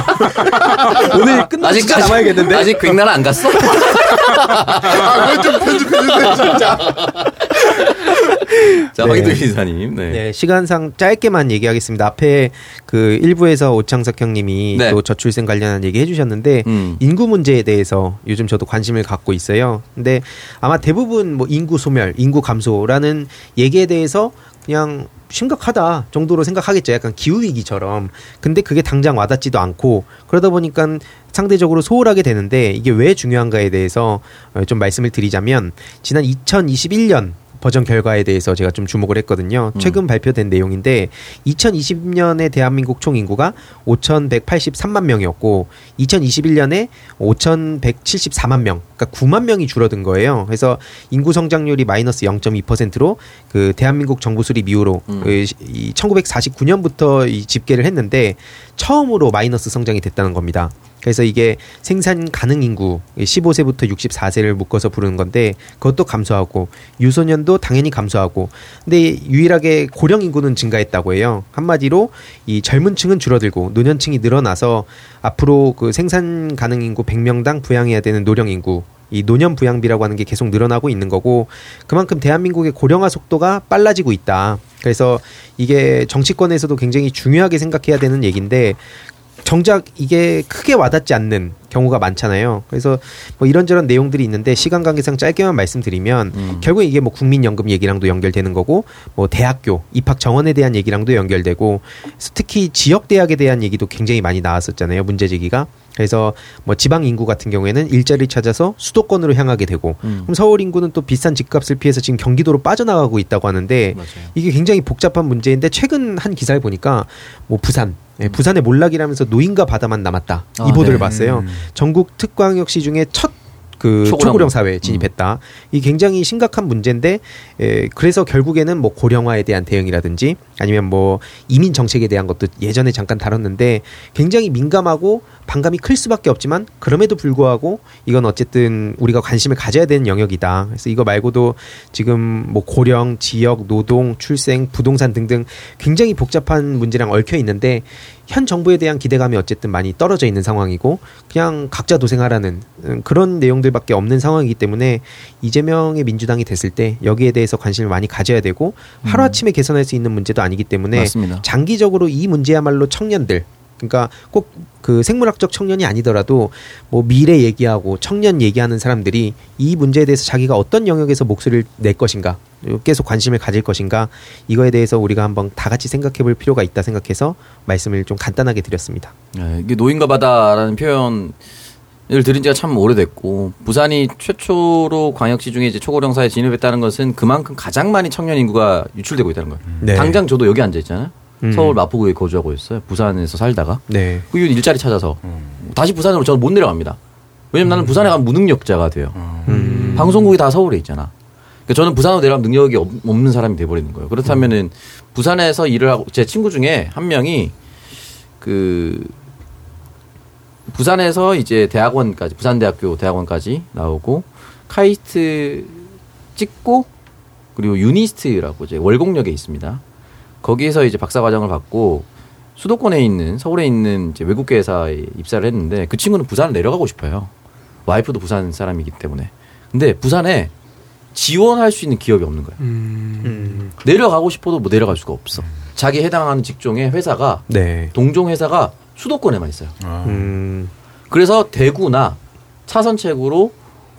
Speaker 4: 오늘 끝나고 진짜 남아야겠는데?
Speaker 1: 아직 백나라 안 갔어?
Speaker 3: 아 그걸 좀 편집해주세요 진짜.
Speaker 1: 자,
Speaker 4: 네.
Speaker 1: 황인도 이사님. 네.
Speaker 4: 네, 시간상 짧게만 얘기하겠습니다. 앞에 그 일부에서 오창석 형님이
Speaker 1: 네.
Speaker 4: 또 저출생 관련한 얘기 해주셨는데
Speaker 1: 음.
Speaker 4: 인구 문제에 대해서 요즘 저도 관심을 갖고 있어요. 근데 아마 대부분 뭐 인구 소멸, 인구 감소라는 얘기에 대해서 그냥 심각하다 정도로 생각하겠죠. 약간 기후 위기처럼. 근데 그게 당장 와닿지도 않고 그러다 보니까 상대적으로 소홀하게 되는데 이게 왜 중요한가에 대해서 어, 좀 말씀을 드리자면 지난 2021년 버전 결과에 대해서 제가 좀 주목을 했거든요. 최근 발표된 내용인데 2020년에 대한민국 총 인구가 5,183만 명이었고 2021년에 5,174만 명, 그러니까 9만 명이 줄어든 거예요. 그래서 인구 성장률이 마이너스 0.2%로 그 대한민국 정부 수립 이후로
Speaker 1: 음.
Speaker 4: 그 시- 이 1949년부터 이 집계를 했는데 처음으로 마이너스 성장이 됐다는 겁니다. 그래서 이게 생산 가능 인구 15세부터 64세를 묶어서 부르는 건데 그것도 감소하고 유소년도 당연히 감소하고 근데 유일하게 고령 인구는 증가했다고 해요. 한마디로 이 젊은 층은 줄어들고 노년층이 늘어나서 앞으로 그 생산 가능 인구 100명당 부양해야 되는 노령 인구 이 노년 부양비라고 하는 게 계속 늘어나고 있는 거고 그만큼 대한민국의 고령화 속도가 빨라지고 있다. 그래서 이게 정치권에서도 굉장히 중요하게 생각해야 되는 얘기인데 정작 이게 크게 와닿지 않는 경우가 많잖아요. 그래서 뭐 이런저런 내용들이 있는데 시간 관계상 짧게만 말씀드리면
Speaker 1: 음.
Speaker 4: 결국 이게 뭐 국민연금 얘기랑도 연결되는 거고 뭐 대학교 입학 정원에 대한 얘기랑도 연결되고 특히 지역 대학에 대한 얘기도 굉장히 많이 나왔었잖아요. 문제 제기가. 그래서 뭐 지방 인구 같은 경우에는 일자리를 찾아서 수도권으로 향하게 되고
Speaker 1: 음.
Speaker 4: 그럼 서울 인구는 또 비싼 집값을 피해서 지금 경기도로 빠져나가고 있다고 하는데
Speaker 1: 맞아요.
Speaker 4: 이게 굉장히 복잡한 문제인데 최근 한 기사를 보니까 뭐 부산 예, 부산의 몰락이라면서 노인과 바다만 남았다
Speaker 1: 아,
Speaker 4: 이 보도를
Speaker 1: 네.
Speaker 4: 봤어요. 전국 특광역시 중에 첫그
Speaker 1: 초고령.
Speaker 4: 초고령 사회에 진입했다. 이 굉장히 심각한 문제인데 에, 그래서 결국에는 뭐 고령화에 대한 대응이라든지 아니면 뭐 이민 정책에 대한 것도 예전에 잠깐 다뤘는데 굉장히 민감하고 반감이 클 수밖에 없지만 그럼에도 불구하고 이건 어쨌든 우리가 관심을 가져야 되는 영역이다. 그래서 이거 말고도 지금 뭐 고령, 지역, 노동, 출생, 부동산 등등 굉장히 복잡한 문제랑 얽혀 있는데 현 정부에 대한 기대감이 어쨌든 많이 떨어져 있는 상황이고 그냥 각자 도생하라는 음, 그런 내용들밖에 없는 상황이기 때문에 이재명의 민주당이 됐을 때 여기에 대해서 관심을 많이 가져야 되고 하루아침에 개선할 수 있는 문제도 아니기 때문에
Speaker 1: 맞습니다.
Speaker 4: 장기적으로 이 문제야말로 청년들 그러니까 꼭 그 생물학적 청년이 아니더라도 뭐 미래 얘기하고 청년 얘기하는 사람들이 이 문제에 대해서 자기가 어떤 영역에서 목소리를 낼 것인가 계속 관심을 가질 것인가 이거에 대해서 우리가 한번 다 같이 생각해 볼 필요가 있다 생각해서 말씀을 좀 간단하게 드렸습니다.
Speaker 1: 네, 이게 노인과 바다라는 표현 을 들은 지가 참 오래됐고 부산이 최초로 광역시 중에 이제 초고령사에 진입했다는 것은 그만큼 가장 많이 청년 인구가 유출되고 있다는 거예요.
Speaker 4: 네.
Speaker 1: 당장 저도 여기 앉아 있잖아요.
Speaker 4: 음.
Speaker 1: 서울 마포구에 거주하고 있어요. 부산에서 살다가
Speaker 4: 네.
Speaker 1: 그 이후 일자리 찾아서 다시 부산으로 저는 못 내려갑니다. 왜냐면 나는 부산에 가면 무능력자가 돼요.
Speaker 4: 음.
Speaker 1: 방송국이 다 서울에 있잖아. 그러니까 저는 부산으로 내려가면 능력이 없- 없는 사람이 돼버리는 거예요. 그렇다면은 부산에서 일을 하고 제 친구 중에 한 명이 그 부산에서 이제 대학원까지 부산대학교 대학원까지 나오고 카이스트 찍고 그리고 유니스트라고 이제 월곡역에 있습니다. 거기에서 이제 박사 과정을 받고 수도권에 있는 서울에 있는 이제 외국계 회사에 입사를 했는데 그 친구는 부산을 내려가고 싶어요. 와이프도 부산 사람이기 때문에. 근데 부산에 지원할 수 있는 기업이 없는 거예요.
Speaker 8: 음.
Speaker 4: 음.
Speaker 1: 내려가고 싶어도 뭐 내려갈 수가 없어. 자기 해당하는 직종의 회사가
Speaker 4: 네.
Speaker 1: 동종 회사가 수도권에만 있어요.
Speaker 3: 아.
Speaker 4: 음.
Speaker 1: 그래서 대구나 차선책으로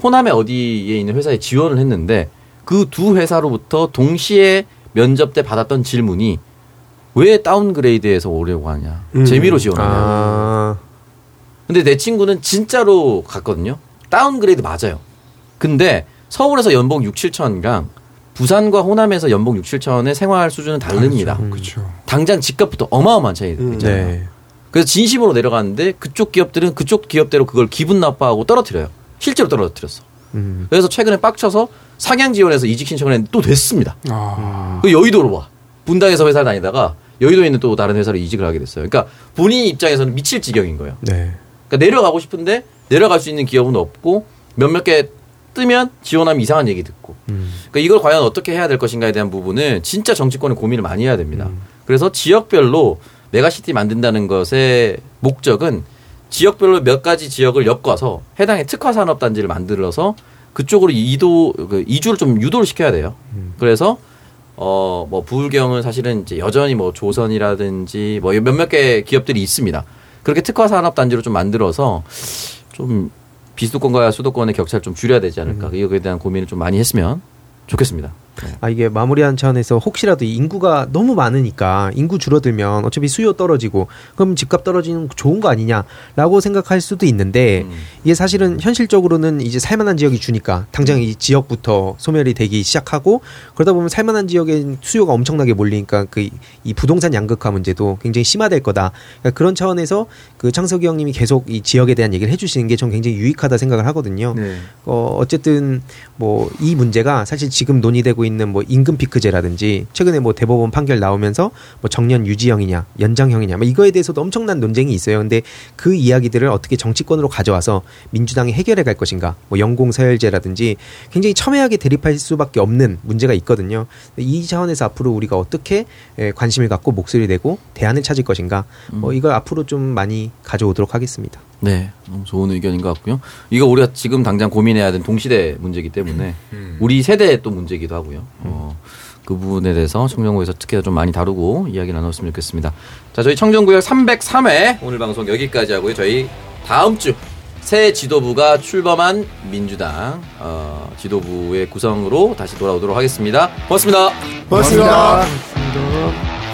Speaker 1: 호남에 어디에 있는 회사에 지원을 했는데 그 두 회사로부터 동시에 면접 때 받았던 질문이 왜 다운그레이드해서 오려고 하냐
Speaker 2: 음.
Speaker 1: 재미로 지원하냐
Speaker 4: 아.
Speaker 1: 근데 내 친구는 진짜로 갔거든요 downgrade 맞아요 근데 서울에서 연봉 6, 7천이랑 부산과 호남에서 연봉 6, 7천의 생활 수준은 다릅니다
Speaker 8: 그렇죠.
Speaker 1: 당장 집값부터 어마어마한 차이
Speaker 2: 음.
Speaker 1: 있잖아요
Speaker 4: 네.
Speaker 1: 그래서 진심으로 내려갔는데 그쪽 기업들은 그쪽 기업대로 그걸 기분 나빠하고 떨어뜨려요. 실제로 떨어뜨렸어.
Speaker 4: 음.
Speaker 1: 그래서 최근에 빡쳐서 상향 지원해서 이직 신청을 했는데 또 됐습니다.
Speaker 8: 아.
Speaker 1: 그 여의도로 와. 분당에서 회사를 다니다가 여의도에 있는 또 다른 회사로 이직을 하게 됐어요. 그러니까 본인 입장에서는 미칠 지경인 거예요.
Speaker 4: 네.
Speaker 1: 그러니까 내려가고 싶은데 내려갈 수 있는 기업은 없고 몇몇 개 뜨면 지원하면 이상한 얘기 듣고.
Speaker 4: 음.
Speaker 1: 그러니까 이걸 과연 어떻게 해야 될 것인가에 대한 부분은 진짜 정치권이 고민을 많이 해야 됩니다.
Speaker 4: 음.
Speaker 1: 그래서 지역별로 메가시티 만든다는 것의 목적은 지역별로 몇 가지 지역을 엮어서 해당의 특화 산업 단지를 만들어서 그쪽으로 이도 그 이주를 좀 유도를 시켜야 돼요.
Speaker 4: 음.
Speaker 1: 그래서 어 뭐 부울경은 사실은 이제 여전히 뭐 조선이라든지 뭐 몇몇 개 기업들이 있습니다. 그렇게 특화 산업 단지로 좀 만들어서 좀 비수도권과 수도권의 격차를 좀 줄여야 되지 않을까.
Speaker 4: 음.
Speaker 1: 이거에 대한 고민을 좀 많이 했으면 좋겠습니다.
Speaker 4: 아 이게 마무리한 차원에서 혹시라도 이 인구가 너무 많으니까 인구 줄어들면 어차피 수요 떨어지고 그럼 집값 떨어지는 거 좋은 거 아니냐라고 생각할 수도 있는데
Speaker 1: 음.
Speaker 4: 이게 사실은 현실적으로는 이제 살만한 지역이 주니까 당장 이 지역부터 소멸이 되기 시작하고 그러다 보면 살만한 지역에 수요가 엄청나게 몰리니까 그 이 부동산 양극화 문제도 굉장히 심화될 거다. 그러니까 그런 차원에서 그 창석이 형님이 계속 이 지역에 대한 얘기를 해주시는 게 전 굉장히 유익하다 생각을 하거든요.
Speaker 1: 네.
Speaker 4: 어, 어쨌든 뭐 이 문제가 사실 지금 논의되고 있는 뭐 임금 피크제라든지 최근에 뭐 대법원 판결 나오면서 뭐 정년 유지형이냐 연장형이냐 뭐 이거에 대해서도 엄청난 논쟁이 있어요. 근데 그 이야기들을 어떻게 정치권으로 가져와서 민주당이 해결해 갈 것인가 뭐 연공 서열제라든지 굉장히 첨예하게 대립할 수밖에 없는 문제가 있거든요. 이 차원에서 앞으로 우리가 어떻게 에, 관심을 갖고 목소리 내고 대안을 찾을 것인가 뭐 이걸 앞으로 좀 많이 가져오도록 하겠습니다.
Speaker 1: 네, 너무 좋은 의견인 것 같고요. 이거 우리가 지금 당장 고민해야 되는 동시대 문제이기 때문에 우리 세대의 또 문제이기도 하고요. 어, 그 부분에 대해서 청정구에서 특히 좀 많이 다루고 이야기 나눴으면 좋겠습니다. 자, 저희 청정구역 303회 오늘 방송 여기까지 하고요. 저희 다음 주 새 지도부가 출범한 민주당 어, 지도부의 구성으로 다시 돌아오도록 하겠습니다. 고맙습니다.
Speaker 2: 고맙습니다.
Speaker 4: 고맙습니다.